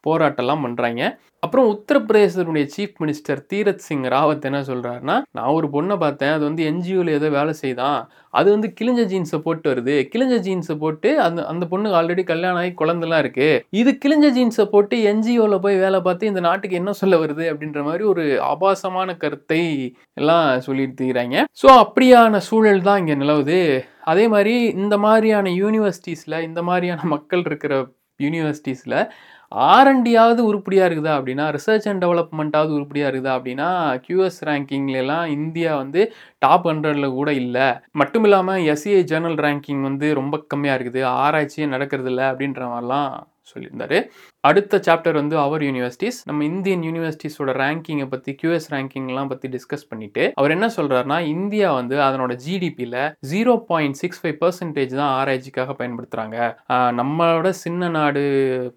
போராட்டம்லாம் பண்ணுறாங்க அப்புறம் உத்தரப்பிரதேசத்தினுடைய சீஃப் மினிஸ்டர் தீரத் சிங் ராவத் என்ன சொல்கிறாருன்னா நான் ஒரு பொண்ணை பார்த்தேன் அது வந்து என்ஜிஓவில் ஏதோ வேலை செய்தான். அது வந்து கிழிஞ்ச ஜீன்ஸை போட்டு வருது. கிழிஞ்ச ஜீன்ஸை போட்டு அந்த அந்த பொண்ணுக்கு ஆல்ரெடி கல்யாணம் ஆகி குழந்தெல்லாம் இருக்குது இது கிழிஞ்ச ஜீன்ஸை போட்டு என்ஜிஓவில் போய் வேலை பார்த்து இந்த நாட்டுக்கு என்ன சொல்ல வருது அப்படின்ற மாதிரி ஒரு ஆபாசமான கருத்தை எல்லாம் சொல்லிட்டு இருக்கிறாங்க ஸோ அப்படியான சூழல் தான் இங்கே நிலவுது. அதே மாதிரி இந்த மாதிரியான யூனிவர்சிட்டிஸில் இந்த மாதிரியான மக்கள் இருக்கிற யூனிவர்சிட்டிஸில் ஆர்என்டியாவது உருப்படியாக இருக்குதா அப்படின்னா ரிசர்ச் அண்ட் டெவலப்மெண்ட்டாவது உருப்படியாக இருக்குதா அப்படின்னா கியூஎஸ் ரேங்கிங்லாம் இந்தியா வந்து டாப் ஹண்ட்ரடில் கூட இல்லை. மட்டும் இல்லாமல் எஸ்சிஐ ஜேர்னல் ரேங்கிங் வந்து ரொம்ப கம்மியாக இருக்குது. ஆராய்ச்சியே நடக்கிறது இல்லை அப்படின்ற மாதிரிலாம் சொல்லியிருந்தாரு. அடுத்த சாப்டர் வந்து அவர் யூனிவர்சிட்டிஸ் நம்ம இந்தியன் யூனிவர்சிட்டிஸோட ரேங்கிங்கை பற்றி கியூஎஸ் ரேங்கிங்லாம் பற்றி டிஸ்கஸ் பண்ணிட்டு அவர் என்ன சொல்கிறாருன்னா இந்தியா வந்து அதனோட ஜிடிபியில் zero point six five percentage தான் ஆராய்ச்சிக்காக பயன்படுத்துகிறாங்க நம்மளோட சின்ன நாடு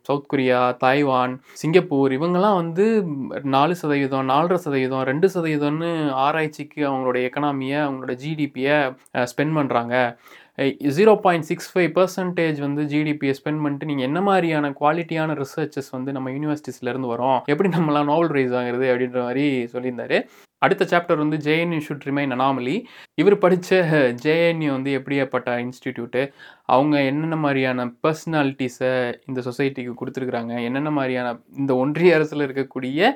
சவுத் கொரியா தாய்வான் சிங்கப்பூர் இவங்கெல்லாம் வந்து நாலு சதவீதம் நாலரை சதவீதம் ரெண்டு சதவீதம்னு ஆராய்ச்சிக்கு அவங்களோட எக்கனாமியை அவங்களோட ஜிடிபியை ஸ்பெண்ட் பண்ணுறாங்க zero point six five percentage வந்து ஜிடிபியை ஸ்பெண்ட் பண்ணிட்டு நீங்கள் என்ன மாதிரியான குவாலிட்டியான ரிசர்ச்சஸ் வந்து நம்ம யூனிவர்சிட்டிஸ்லேருந்து வரோம்? எப்படி நம்மளாம் நோபல் ப்ரைஸ் வாங்குறது அப்படின்ற மாதிரி சொல்லியிருந்தாரு. அடுத்த சாப்டர் வந்து ஜேஎன்யூ ஷுட் ரிமைன் அனாமலி இவர் படித்த ஜேஎன்யூ வந்து எப்படியாப்பட்ட இன்ஸ்டிடியூட்டு அவங்க என்னென்ன மாதிரியான பர்சனாலிட்டிஸை இந்த சொசைட்டிக்கு கொடுத்துருக்குறாங்க? என்னென்ன மாதிரியான இந்த ஒன்றிய அரசில் இருக்கக்கூடிய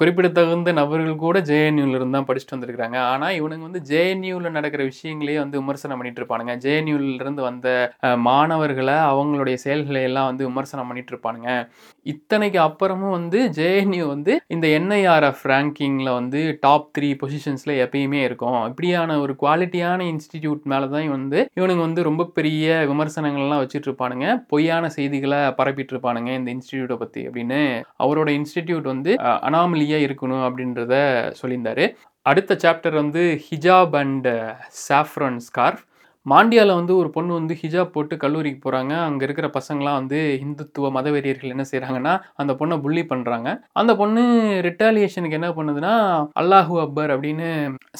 குறிப்பிடத்தகுந்த நபர்கள் கூட ஜேஎன்யூலேருந்து தான் படிச்சுட்டு வந்திருக்கிறாங்க. ஆனால் இவனுங்க வந்து ஜேஎன்யூவில் நடக்கிற விஷயங்களையே வந்து விமர்சனம் பண்ணிட்டு இருப்பானுங்க. ஜேஎன்யூலேருந்து வந்த மாணவர்களை அவங்களுடைய செயல்களை எல்லாம் வந்து விமர்சனம் பண்ணிட்டு இருப்பானுங்க. இத்தனைக்கு அப்புறமும் வந்து ஜேஎன்யூ வந்து இந்த என்ஐஆர்எஃப் ரேங்கிங்கில் வந்து டாப் த்ரீ பொசிஷன்ஸில் எப்பயுமே இருக்கும். இப்படியான ஒரு குவாலிட்டியான இன்ஸ்டிடியூட் மேலே தான் வந்து இவனுங்க வந்து ரொம்ப பெரிய விமர்சனங்கள்லாம் வச்சுட்டு இருப்பானுங்க பொய்யான செய்திகளை பரப்பிட்டு இருப்பானுங்க இந்த இன்ஸ்டிடியூட்டை பற்றி அப்படின்னு. அவரோட இன்ஸ்டிடியூட் வந்து அனாமலியாக இருக்கணும் அப்படின்றத சொல்லியிருந்தாரு. அடுத்த சாப்டர் வந்து ஹிஜாப் அண்ட் சாஃப்ரன் ஸ்கார்ஃப். மாண்டியாவில் வந்து ஒரு பொண்ணு வந்து ஹிஜாப் போட்டு கல்லூரிக்கு போகிறாங்க அங்கே இருக்கிற பசங்களாம் வந்து இந்துத்துவ மதவெறியர்கள் என்ன செய்கிறாங்கன்னா அந்த பொண்ணை புள்ளி பண்ணுறாங்க அந்த பொண்ணு ரிட்டாலியேஷனுக்கு என்ன பண்ணுதுன்னா அல்லாஹூ அக்பர் அப்படின்னு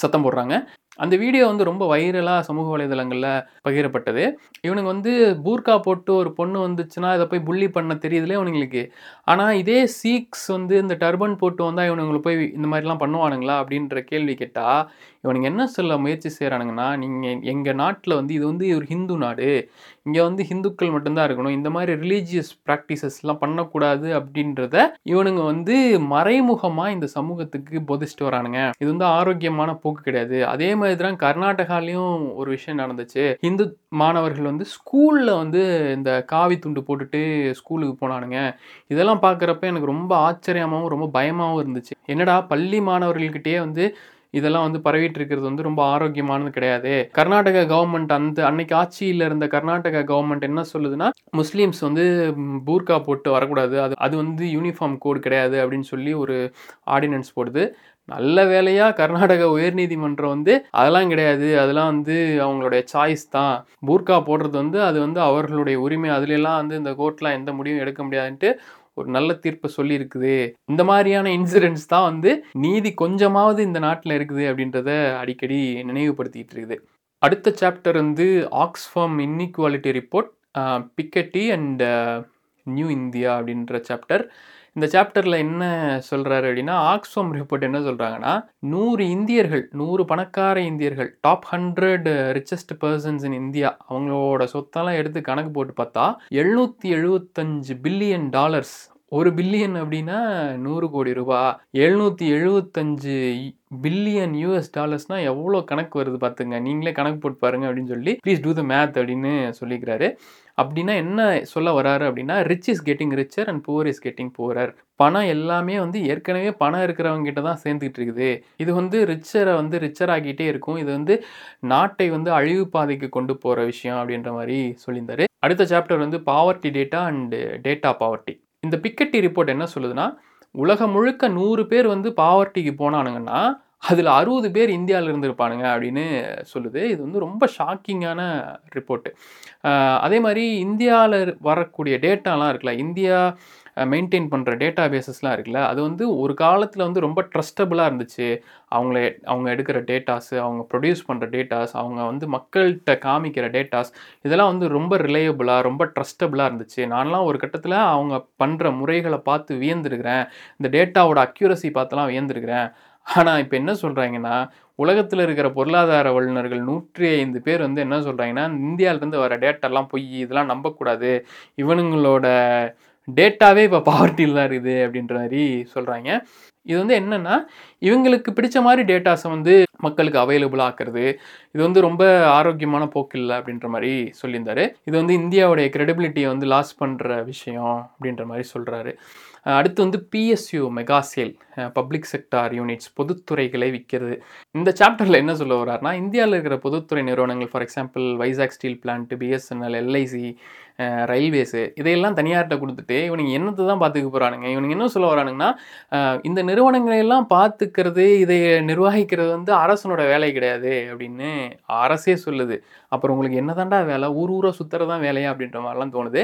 சத்தம் போடுறாங்க. அந்த வீடியோ வந்து ரொம்ப வைரலாக சமூக வலைதளங்களில் பகிரப்பட்டது. இவனுங்க வந்து பூர்கா போட்டு ஒரு பொண்ணு வந்துச்சுன்னா இதை போய் புள்ளி பண்ண தெரியுதுலே இவனுங்களுக்கு. ஆனால் இதே சீக்ஸ் வந்து இந்த டர்பன் போட்டு வந்தால் இவனுங்களை போய் இந்த மாதிரிலாம் பண்ணுவானுங்களா அப்படின்ற கேள்வி கேட்டால் இவனுங்க என்ன சொல்ல முயற்சி செய்கிறானுங்கன்னா நீங்கள் எங்கள் நாட்டில் வந்து இது வந்து ஒரு ஹிந்து நாடு. இங்கே வந்து ஹிந்துக்கள் மட்டும்தான் இருக்கணும். இந்த மாதிரி ரிலீஜியஸ் ப்ராக்டிசஸ்லாம் பண்ணக்கூடாது அப்படின்றத இவனுங்க வந்து மறைமுகமாக இந்த சமூகத்துக்கு போதிச்சுட்டு வரானுங்க. இது வந்து ஆரோக்கியமான போக்கு கிடையாது. அதே மாதிரி தான் கர்நாடகாலையும் ஒரு விஷயம் நடந்துச்சு. ஹிந்து மாணவர்கள் வந்து ஸ்கூலில் வந்து இந்த காவி துண்டு போட்டுட்டு ஸ்கூலுக்கு போனானுங்க. இதெல்லாம் பார்க்குறப்ப எனக்கு ரொம்ப ஆச்சரியமாகவும் ரொம்ப பயமாகவும் இருந்துச்சு. என்னடா பள்ளி மாணவர்கள்கிட்டயே வந்து இதெல்லாம் வந்து பரவிட்டு இருக்கிறது வந்து ரொம்ப ஆரோக்கியமானது கிடையாது. கர்நாடக கவர்மெண்ட் அந்த அன்னைக்கு ஆட்சியில் இருந்த கர்நாடக கவர்மெண்ட் என்ன சொல்லுதுன்னா முஸ்லீம்ஸ் வந்து பூர்கா போட்டு வரக்கூடாது. அது அது வந்து யூனிஃபார்ம் கோடு கிடையாது. அப்படின்னு சொல்லி ஒரு ஆர்டினன்ஸ் போடுது. நல்ல வேலையாக கர்நாடக உயர்நீதிமன்றம் வந்து அதெல்லாம் கிடையாது. அதெல்லாம் வந்து அவங்களுடைய சாய்ஸ் தான். பூர்கா போடுறது வந்து அது வந்து அவர்களுடைய உரிமை. அதுலெல்லாம் வந்து இந்த கோர்ட்லாம் எந்த முடிவும் எடுக்க முடியாதுன்ட்டு ஒரு நல்ல தீர்ப்பை சொல்லியிருக்குது. இந்த மாதிரியான இன்சிடென்ட்ஸ் தான் வந்து நீதி கொஞ்சமாவது இந்த நாட்டில் இருக்குது அப்படின்றத அடிக்கடி நினைவுபடுத்திக்கிட்டு இருக்குது. அடுத்த சாப்டர் வந்து Oxfam inequality report Piketty and new India அப்படின்ற சாப்டர் இந்த சாப்டரில் என்ன சொல்கிறாரு அப்படின்னா ஆக்ஸ்ஃபார்ம் ரிப்போர்ட் என்ன சொல்கிறாங்கன்னா நூறு இந்தியர்கள் நூறு பணக்கார இந்தியர்கள் top hundred richest persons in India அவங்களோட சொத்தெல்லாம் எடுத்து கணக்கு போட்டு பார்த்தா எழுநூற்றி எழுபத்தஞ்சு பில்லியன் டாலர்ஸ் ஒரு பில்லியன் அப்படின்னா நூறு கோடி ரூபா. எழுநூற்றி எழுபத்தஞ்சு பில்லியன் யூஎஸ் டாலர்ஸ்னால் எவ்வளோ கணக்கு வருது பார்த்துங்க. நீங்களே கணக்கு போட்டு பாருங்க அப்படின்னு சொல்லி ப்ளீஸ் டூ த மேத் அப்படின்னு சொல்லிக்கிறாரு. அப்படின்னா என்ன சொல்ல வராரு அப்படின்னா rich is getting richer and poor is getting poorer பணம் எல்லாமே வந்து ஏற்கனவே பணம் இருக்கிறவங்க கிட்ட தான் சேர்ந்துக்கிட்டு இருக்குது. இது வந்து ரிச்சரை வந்து ரிச்சர் ஆகிட்டே இருக்கும். இது வந்து நாட்டை வந்து அழிவு பாதைக்கு கொண்டு போகிற விஷயம் அப்படின்ற மாதிரி சொல்லியிருந்தாரு. அடுத்த சாப்டர் வந்து poverty data and data poverty இந்த பிக்கட்டி ரிப்போர்ட் என்ன சொல்லுதுன்னா உலகம் முழுக்க நூறு பேர் வந்து பாவர்ட்டிக்கு போனானுங்கன்னா அதில் அறுபது பேர் இந்தியாவில் இருந்திருப்பானுங்க அப்படின்னு சொல்லுது. இது வந்து ரொம்ப ஷாக்கிங்கான ரிப்போர்ட்டு அதே மாதிரி இந்தியாவில் வரக்கூடிய டேட்டாலாம் இருக்குல்ல இந்தியா மெயின்டைன் பண்ணுற டேட்டா பேசஸ்லாம் இருக்குல்ல அது வந்து ஒரு காலத்தில் வந்து ரொம்ப ட்ரஸ்டபுளாக இருந்துச்சு. அவங்கள அவங்க எடுக்கிற டேட்டாஸு அவங்க ப்ரொடியூஸ் பண்ணுற டேட்டாஸ் அவங்க வந்து மக்கள்கிட்ட காமிக்கிற டேட்டாஸ் இதெல்லாம் வந்து ரொம்ப ரிலையபுளாக ரொம்ப ட்ரஸ்டபுளாக இருந்துச்சு. நான்லாம் ஒரு கட்டத்தில் அவங்க பண்ணுற முறைகளை பார்த்து வியந்துருக்கிறேன். இந்த டேட்டாவோட அக்யூரசி பார்த்துலாம் வியந்துருக்கிறேன். ஆனால் இப்போ என்ன சொல்கிறாங்கன்னா உலகத்தில் இருக்கிற பொருளாதார வல்லுநர்கள் நூற்றி ஐந்து பேர் வந்து என்ன சொல்கிறாங்கன்னா இந்தியாவிலேருந்து வர டேட்டாலாம் பொய் இதெல்லாம் நம்பக்கூடாது. இவனுங்களோட டேட்டாவே இப்போ பாவர்ட்டியில் தான் இருக்குது அப்படின்ற மாதிரி சொல்கிறாங்க இது வந்து என்னென்னா இவங்களுக்கு பிடிச்ச மாதிரி டேட்டாஸை வந்து மக்களுக்கு அவைலபிள் ஆக்குறது. இது வந்து ரொம்ப ஆரோக்கியமான போக்கு இல்லை அப்படின்ற மாதிரி சொல்லியிருந்தாரு. இது வந்து இந்தியாவுடைய கிரெடிபிலிட்டியை வந்து லாஸ் பண்ணுற விஷயம் அப்படின்ற மாதிரி சொல்கிறாரு அடுத்து வந்து PSU mega sale public sector units பொதுத்துறைகளை விற்கிறது. இந்த சாப்டரில் என்ன சொல்ல வர்றாருனா இந்தியாவில் இருக்கிற பொதுத்துறை நிறுவனங்கள் for example Vizag steel plant BSNL LIC railways இதையெல்லாம் தனியார்கிட்ட கொடுத்துட்டு இவனுங்க என்னத்தை தான் பார்த்துக்க போகிறானுங்க இவனுங்க என்ன சொல்ல வரானுங்கன்னா இந்த நிறுவனங்களை எல்லாம் பார்த்துக்கிறது இதை நிர்வகிக்கிறது வந்து அரசனோட வேலை கிடையாது அப்படின்னு அரசே சொல்லுது. அப்புறம் உங்களுக்கு என்னதாண்டா வேலை? ஊர் ஊராக சுற்றுறது தான் வேலையா? அப்படின்ற மாதிரிலாம் தோணுது.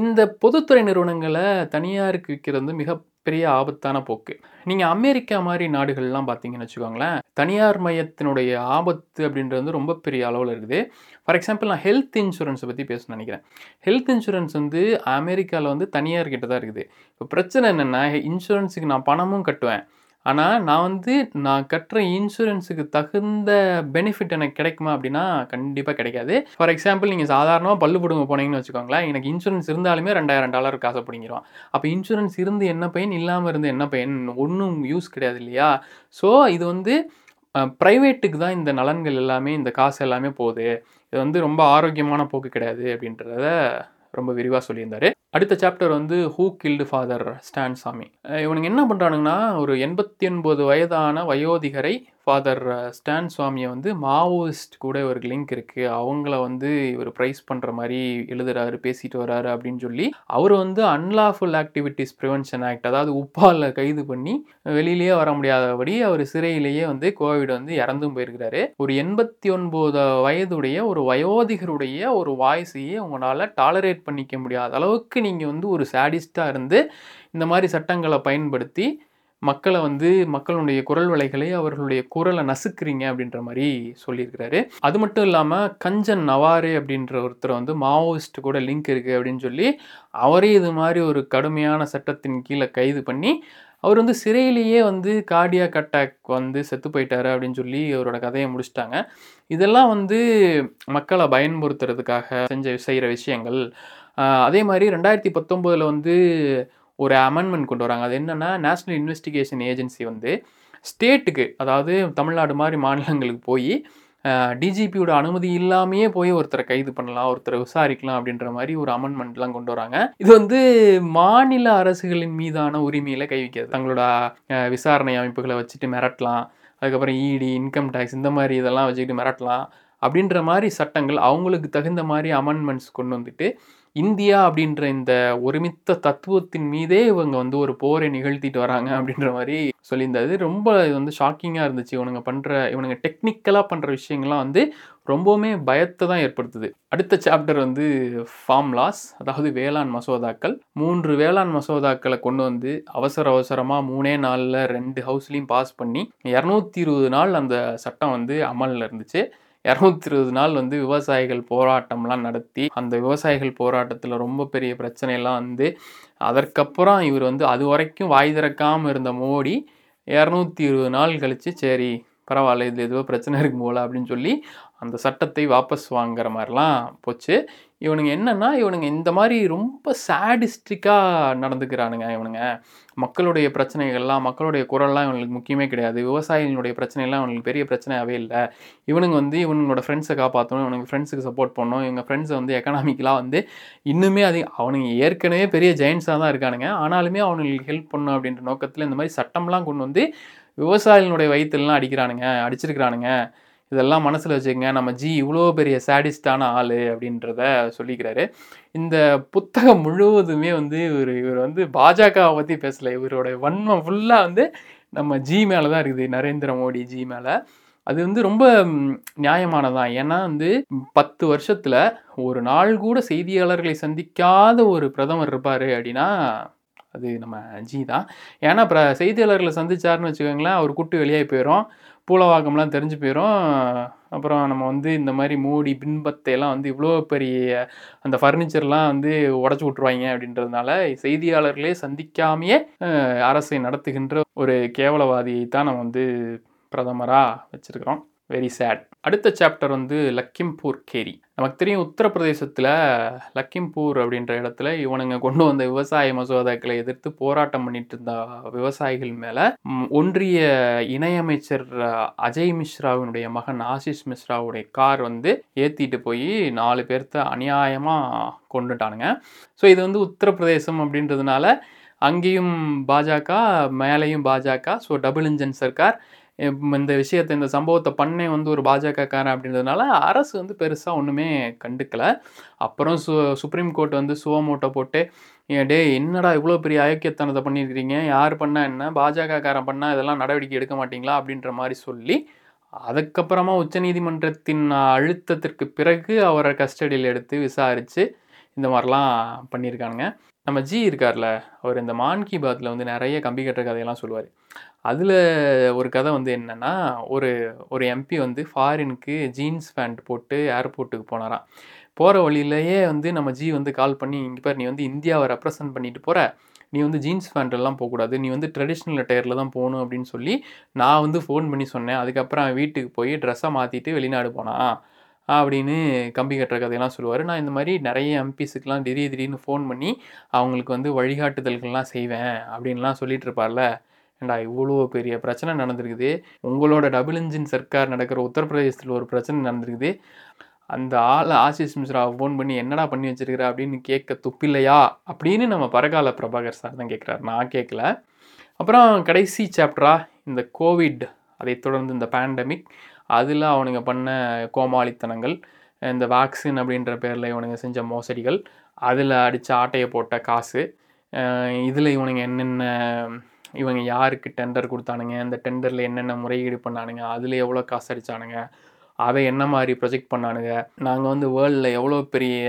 இந்த பொதுத்துறை நிறுவனங்களை தனியாருக்கு விற்கிறது வந்து பெரிய ஆபத்தான போக்கு. நீங்கள் அமெரிக்கா மாதிரி நாடுகள்லாம் பார்த்தீங்கன்னு வச்சுக்கோங்களேன் தனியார் மையத்தினுடைய ஆபத்து அப்படின்றது வந்து ரொம்ப பெரிய அளவில் இருக்குது. ஃபார் எக்ஸாம்பிள் நான் ஹெல்த் இன்சூரன்ஸை பற்றி பேசணும்னு நினைக்கிறேன். ஹெல்த் இன்சூரன்ஸ் வந்து அமெரிக்காவில் வந்து தனியார் கிட்ட தான் இருக்குது. இப்போ பிரச்சனை என்னென்னா இன்சூரன்ஸுக்கு நான் பணமும் கட்டுவேன். ஆனால் நான் வந்து நான் கட்டுற இன்சூரன்ஸுக்கு தகுந்த பெனிஃபிட் எனக்கு கிடைக்குமா அப்படின்னா கண்டிப்பாக கிடைக்காது. ஃபார் எக்ஸாம்பிள் நீங்கள் சாதாரணமாக பல்லு பிடுங்க போனீங்கன்னு வச்சுக்கோங்களேன் எனக்கு இன்சூரன்ஸ் இருந்தாலுமே ரெண்டாயிரம் டாலர் காசை பிடிங்கிரும். அப்போ இன்சூரன்ஸ் இருந்து என்ன பயன் இல்லாமல் இருந்து என்ன பயன் ஒன்றும் யூஸ் கிடையாது இல்லையா? ஸோ இது வந்து ப்ரைவேட்டுக்கு தான் இந்த நலன்கள் எல்லாமே இந்த காசு எல்லாமே போகுது. இது வந்து ரொம்ப ஆரோக்கியமான போக்கு கிடையாது அப்படின்றத ரொம்ப விரிவாக சொல்லியிருந்தாரு. அடுத்த சாப்டர் வந்து ஹூ கில்டு ஃபாதர் ஸ்டான் சாமி இவனுங்க என்ன பண்ணுறானுங்கன்னா ஒரு எண்பத்தி ஒன்பது வயதான வயோதிகரை ஃபாதர் ஸ்டான் சுவாமியை வந்து மாவோயிஸ்ட் கூட ஒரு லிங்க் இருக்குது அவங்கள வந்து இவர் ப்ரைஸ் பண்ணுற மாதிரி எழுதுறாரு பேசிட்டு வராரு அப்படின்னு சொல்லி அவர் வந்து அன்லாஃபுல் ஆக்டிவிட்டீஸ் ப்ரிவென்ஷன் ஆக்ட் அதாவது உப்பால கைது பண்ணி வெளியிலேயே வர முடியாதபடி அவர் சிறையிலேயே வந்து கோவிட் வந்து இறந்தும் போயிருக்கிறாரு. ஒரு எண்பத்தி ஒன்பது வயதுடைய ஒரு வயோதிகருடைய ஒரு வாய்ஸையே உங்களால் டாலரேட் பண்ணிக்க முடியாத அளவுக்கு நீங்கள் வந்து ஒரு சேடிஸ்டாக இருந்து இந்த மாதிரி சட்டங்களை பயன்படுத்தி மக்களை வந்து மக்களுடைய குரல் வலைகளை அவர்களுடைய குரலை நசுக்குறீங்க அப்படின்ற மாதிரி சொல்லியிருக்கிறாரு. அது மட்டும் இல்லாமல் கஞ்சன் நவாரே அப்படின்ற ஒருத்தர் வந்து மாவோயிஸ்ட் கூட லிங்க் இருக்குது அப்படின்னு சொல்லி அவரே இது மாதிரி ஒரு கடுமையான சட்டத்தின் கீழே கைது பண்ணி அவர் வந்து சிறையிலேயே வந்து கார்டியாக் அட்டாக் வந்து செத்து போயிட்டாரு அப்படின்னு சொல்லி அவரோட கதையை முடிச்சிட்டாங்க. இதெல்லாம் வந்து மக்களை பயன்படுத்துறதுக்காக செஞ்ச செய்கிற விஷயங்கள். அதே மாதிரி ரெண்டாயிரத்தி பத்தொம்போதில் வந்து ஒரு அமெண்ட்மெண்ட் கொண்டு வராங்க. அது என்னென்னா நேஷ்னல் இன்வெஸ்டிகேஷன் ஏஜென்சி வந்து ஸ்டேட்டுக்கு அதாவது தமிழ்நாடு மாதிரி மாநிலங்களுக்கு போய் டிஜிபியோட அனுமதி இல்லாமையே போய் ஒருத்தரை கைது பண்ணலாம் ஒருத்தரை விசாரிக்கலாம் அப்படின்ற மாதிரி ஒரு அமெண்ட்மெண்ட்லாம் கொண்டு வராங்க. இது வந்து மாநில அரசுகளின் மீதான உரிமையில கை வைக்கிறது. தங்களோட விசாரணை அமைப்புகளை வச்சுட்டு மிரட்டலாம். அதுக்கப்புறம் இடி இன்கம் டேக்ஸ் இந்த மாதிரி இதெல்லாம் வச்சுக்கிட்டு மிரட்டலாம். அப்படின்ற மாதிரி சட்டங்கள் அவங்களுக்கு தகுந்த மாதிரி அமெண்ட்மெண்ட்ஸ் கொண்டு வந்துட்டு இந்தியா அப்படின்ற இந்த ஒருமித்த தத்துவத்தின் மீதே இவங்க வந்து ஒரு போரை நிகழ்த்திட்டு வராங்க அப்படின்ற மாதிரி சொல்லியிருந்தது ரொம்ப இது வந்து ஷாக்கிங்காக இருந்துச்சு. இவனுங்க பண்ணுற இவனுங்க டெக்னிக்கலாக பண்ணுற விஷயங்கள்லாம் வந்து ரொம்பவுமே பயத்தை தான் ஏற்படுத்துது. அடுத்த சாப்டர் வந்து ஃபார்ம் லாஸ் அதாவது வேளாண் மசோதாக்கள். மூன்று வேளாண் மசோதாக்களை கொண்டு வந்து அவசர அவசரமாக மூணே நாளில் ரெண்டு ஹவுஸ்லேயும் பாஸ் பண்ணி இரநூத்தி இருபது நாள் அந்த சட்டம் வந்து அமலில் இருந்துச்சு. இரநூத்தி இருபது நாள் வந்து விவசாயிகள் போராட்டம்லாம் நடத்தி அந்த விவசாயிகள் போராட்டத்தில் ரொம்ப பெரிய பிரச்சனையெல்லாம் வந்து அதற்கப்புறம் இவர் வந்து அது வரைக்கும் வாய் திறக்காமல் இருந்த மோடி இரநூத்தி இருபது நாள் கழித்து சரி பரவாயில்ல இது ஏதோ பிரச்சனை இருக்கும் போல அப்படின்னு சொல்லி அந்த சட்டத்தை வாபஸ் வாங்குற மாதிரிலாம் போச்சு. இவனுங்க என்னென்னா இவனுங்க இந்த மாதிரி ரொம்ப சேடிஸ்டிக்காக நடந்துக்கிறானுங்க இவனுங்க. மக்களுடைய பிரச்சனைகள்லாம் மக்களுடைய குரல்லாம் இவங்களுக்கு முக்கியமே கிடையாது. விவசாயிகளுடைய பிரச்சனைலாம் இவங்களுக்கு பெரிய பிரச்சனையாகவே இல்லை. இவனுங்க வந்து இவனுங்களோட ஃப்ரெண்ட்ஸை காப்பாற்றணும் இவனுக்கு ஃப்ரெண்ட்ஸுக்கு சப்போர்ட் பண்ணணும். இவங்க ஃப்ரெண்ட்ஸை வந்து எக்கனாமிக்கலாக வந்து இன்னுமே அது அவனுங்க ஏற்கனவே பெரிய ஜெயின்ஸாக தான் இருக்கானுங்க. ஆனாலுமே அவனுங்களுக்கு ஹெல்ப் பண்ணணும் அப்படின்ற நோக்கத்தில் இந்த மாதிரி சட்டம்லாம் கொண்டு வந்து விவசாயிகளுடைய வயிற்றுலாம் அடிக்கிறானுங்க அடிச்சிருக்கிறானுங்க. இதெல்லாம் மனசில் வச்சுக்கோங்க நம்ம ஜி இவ்வளோ பெரிய சேடிஸ்டான ஆள் அப்படின்றத சொல்லிக்கிறாரு. இந்த புத்தகம் முழுவதுமே வந்து இவர் இவர் வந்து பாஜகவை பற்றி பேசலை. இவரோட வன்மம் ஃபுல்லாக வந்து நம்ம ஜி மேலே தான் இருக்குது நரேந்திர மோடி ஜி மேலே. அது வந்து ரொம்ப நியாயமானதான் ஏன்னா வந்து பத்து வருஷத்தில் ஒரு நாள் கூட செய்தியாளர்களை சந்திக்காத ஒரு பிரதமர் இருப்பார் அப்படின்னா அது நம்ம ஜி தான். ஏன்னா அப்புறம் செய்தியாளர்களை சந்திச்சாருன்னு வச்சுக்கோங்களேன் அவர் கூட்டு வெளியாகி போயிடும் பூலவாக்கம்லாம் தெரிஞ்சு போயிடும் அப்புறம் நம்ம வந்து இந்த மாதிரி மோடி பின்பத்தையெல்லாம் வந்து இவ்வளோ பெரிய அந்த ஃபர்னிச்சர்லாம் வந்து உடச்சி விட்ருவாங்க அப்படின்றதுனால செய்தியாளர்களே சந்திக்காமையே அரசை நடத்துகின்ற ஒரு கேவலவாதியை தான் நம்ம வந்து பிரதமராக வச்சுருக்கிறோம். வெரி சேட் அடுத்த சாப்டர் வந்து லக்கிம்பூர் கேரி. நமக்கு தெரியும் உத்தரப்பிரதேசத்தில் லக்கிம்பூர் அப்படின்ற இடத்துல இவனுங்க கொண்டு வந்த விவசாய மசோதாக்களை எதிர்த்து போராட்டம் பண்ணிட்டு இருந்த விவசாயிகள் மேலே ஒன்றிய இணையமைச்சர் அஜய் மிஸ்ராவினுடைய மகன் ஆசிஷ் மிஸ்ராவுடைய கார் வந்து ஏற்றிட்டு போய் நாலு பேர்த்த அநியாயமாக கொண்டுட்டானுங்க. ஸோ இது வந்து உத்தரப்பிரதேசம் அப்படின்றதுனால அங்கேயும் பாஜக மேலேயும் பாஜக ஸோ டபுள் இன்ஜின் சர்க்கார் இந்த விஷயத்தை இந்த சம்பவத்தை பண்ணே வந்து ஒரு பாஜகக்காரன் அப்படின்றதுனால அரசு வந்து பெருசாக ஒன்றுமே கண்டுக்கல. அப்புறம் சு சுப்ரீம் கோர்ட் வந்து சுவமூட்டை போட்டு டே என்னடா இவ்வளோ பெரிய அயோக்கியத்தனத்தை பண்ணியிருக்கிறீங்க யார் பண்ணால் என்ன? பாஜகக்காரன் பண்ணால் இதெல்லாம் நடவடிக்கை எடுக்க மாட்டிங்களா? அப்படின்ற மாதிரி சொல்லி அதுக்கப்புறமா உச்சநீதிமன்றத்தின் அழுத்தத்திற்கு பிறகு அவரை கஸ்டடியில் எடுத்து விசாரித்து இந்த மாதிரிலாம் பண்ணியிருக்கானுங்க. நம்ம ஜி இருக்கார்ல அவர் இந்த மான் கி பாத்தில் வந்து நிறைய கம்பி கட்டுற கதையெல்லாம் சொல்லுவார். அதில் ஒரு கதை வந்து என்னென்னா ஒரு ஒரு எம்பி வந்து ஃபாரினுக்கு ஜீன்ஸ் பேண்ட் போட்டு ஏர்போர்ட்டுக்கு போனாராம் போகிற வழியிலேயே வந்து நம்ம ஜி வந்து கால் பண்ணி இங்கே பார் நீ வந்து இந்தியாவை ரெப்ரசன்ட் பண்ணிட்டு போகிற நீ வந்து ஜீன்ஸ் பேண்ட்லாம் போகக்கூடாது நீ வந்து ட்ரெடிஷ்னல் அட்டையரில் தான் போகணும் அப்படின்னு சொல்லி நான் வந்து ஃபோன் பண்ணி சொன்னேன். அதுக்கப்புறம் வீட்டுக்கு போய் ட்ரெஸ்ஸை மாற்றிட்டு வெளிநாடு போனான். அப்படின்னு கம்பி கட்டுற கதையெல்லாம் சொல்லுவார். நான் இந்த மாதிரி நிறைய எம்பிஸுக்கெலாம் திடீர் திடீர்னு ஃபோன் பண்ணி அவங்களுக்கு வந்து வழிகாட்டுதல்கள்லாம் செய்வேன் அப்படின்லாம் சொல்லிட்டு இருப்பார்ல ஏண்டா இவ்வளோ பெரிய பிரச்சனை நடந்திருக்குது. உங்களோட டபுள் இன்ஜின் சர்க்கார் நடக்கிற உத்தரப்பிரதேசத்தில் ஒரு பிரச்சனை நடந்திருக்குது. அந்த ஆள் ஆசிஷ் மிஸ்ரா ஃபோன் பண்ணி என்னடா பண்ணி வச்சிருக்கிற? அப்படின்னு கேட்க துப்பில்லையா? அப்படின்னு நம்ம பரகால பிரபாகர் சார் தான் கேட்குறாரு. நான் கேட்கல. அப்புறம் கடைசி சாப்டரா இந்த கோவிட் அதைத் தொடர்ந்து இந்த பேண்டமிக் அதில் அவனுங்க பண்ண கோமாளித்தனங்கள் இந்த வேக்சின் அப்படின்ற பேரில் இவனுங்க செஞ்ச மோசடிகள் அதில் அடித்த ஆட்டையை போட்ட காசு இதில் இவனுங்க என்னென்ன இவங்க யாருக்கு டெண்டர் கொடுத்தானுங்க அந்த டெண்டரில் என்னென்ன முறையீடு பண்ணானுங்க அதில் எவ்வளோ காசு அடித்தானுங்க அதை என்ன மாதிரி ப்ரொஜெக்ட் பண்ணானுங்க நாங்கள் வந்து வேர்ல்டில் எவ்வளோ பெரிய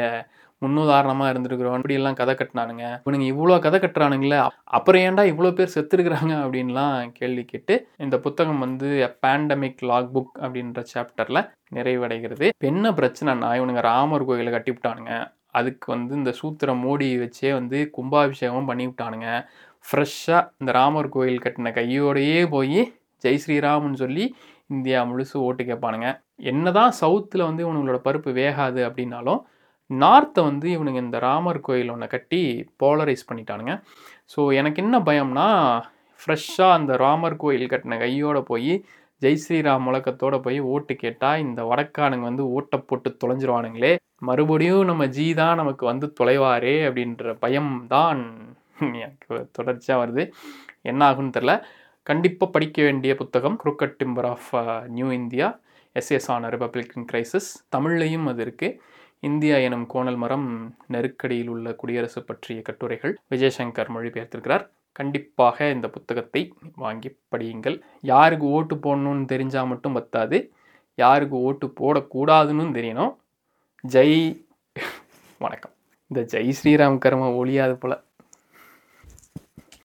முன்னுதாரணமாக இருந்திருக்கிறோம். இப்படியெல்லாம் கதை கட்டினானுங்க. இவனுங்க இவ்வளோ கதை கட்டுறானுங்களே அப்புறம் ஏன்டா இவ்வளோ பேர் செத்துருக்குறாங்க அப்படின்லாம் கேள்வி கேட்டு இந்த புத்தகம் வந்து பேண்டமிக் லாக் புக் அப்படின்ற சாப்டரில் நிறைவடைகிறது. என்ன பிரச்சனைனா இவனுங்க ராமர் கோயிலை கட்டிவிட்டானுங்க. அதுக்கு வந்து இந்த சூத்திர மோடி வச்சே வந்து கும்பாபிஷேகம் பண்ணிவிட்டானுங்க. ஃப்ரெஷ்ஷாக இந்த ராமர் கோயில் கட்டின கையோடையே போய் ஜெய் ஸ்ரீராம்னு சொல்லி இந்தியா முழுசு ஓட்டு கேட்பானுங்க. என்னதான் சவுத்தில் வந்து இவனுங்களோட பருப்பு வேகாது அப்படின்னாலும் நார்த்தை வந்து இவனுங்க இந்த ராமர் கோயில் ஒன்று கட்டி போலரைஸ் பண்ணிட்டானுங்க. ஸோ எனக்கு என்ன பயம்னா ஃப்ரெஷ்ஷாக அந்த ராமர் கோயில் கட்டின கையோட போய் ஜெய் ஸ்ரீராம் முழக்கத்தோட போய் ஓட்டு கேட்டால் இந்த வடக்கானுங்க வந்து ஓட்டை போட்டு தொலைஞ்சிருவானுங்களே. மறுபடியும் நம்ம ஜி தான் நமக்கு வந்து தொலைவாரே அப்படின்ற பயம் தான் எனக்கு தொடர்ச்சியாக வருது. என்ன ஆகுன்னு தெரில. கண்டிப்பாக படிக்க வேண்டிய புத்தகம் crooked timber of new India essays on republican crisis தமிழ்லையும் அது இருக்குது இந்தியா எனும் கோணல் மரம் நெருக்கடியில் உள்ள குடியரசு பற்றிய கட்டுரைகள் விஜயசங்கர் மொழிபெயர்த்திருக்கிறார். கண்டிப்பாக இந்த புத்தகத்தை வாங்கி படியுங்கள். யாருக்கு ஓட்டு போடணும்னு தெரிஞ்சால் மட்டும் பத்தாது. யாருக்கு ஓட்டு போடக்கூடாதுன்னு தெரியணும். ஜெய் வணக்கம். இந்த ஜெய் ஸ்ரீராம் கர்ம ஒழியாது போல்.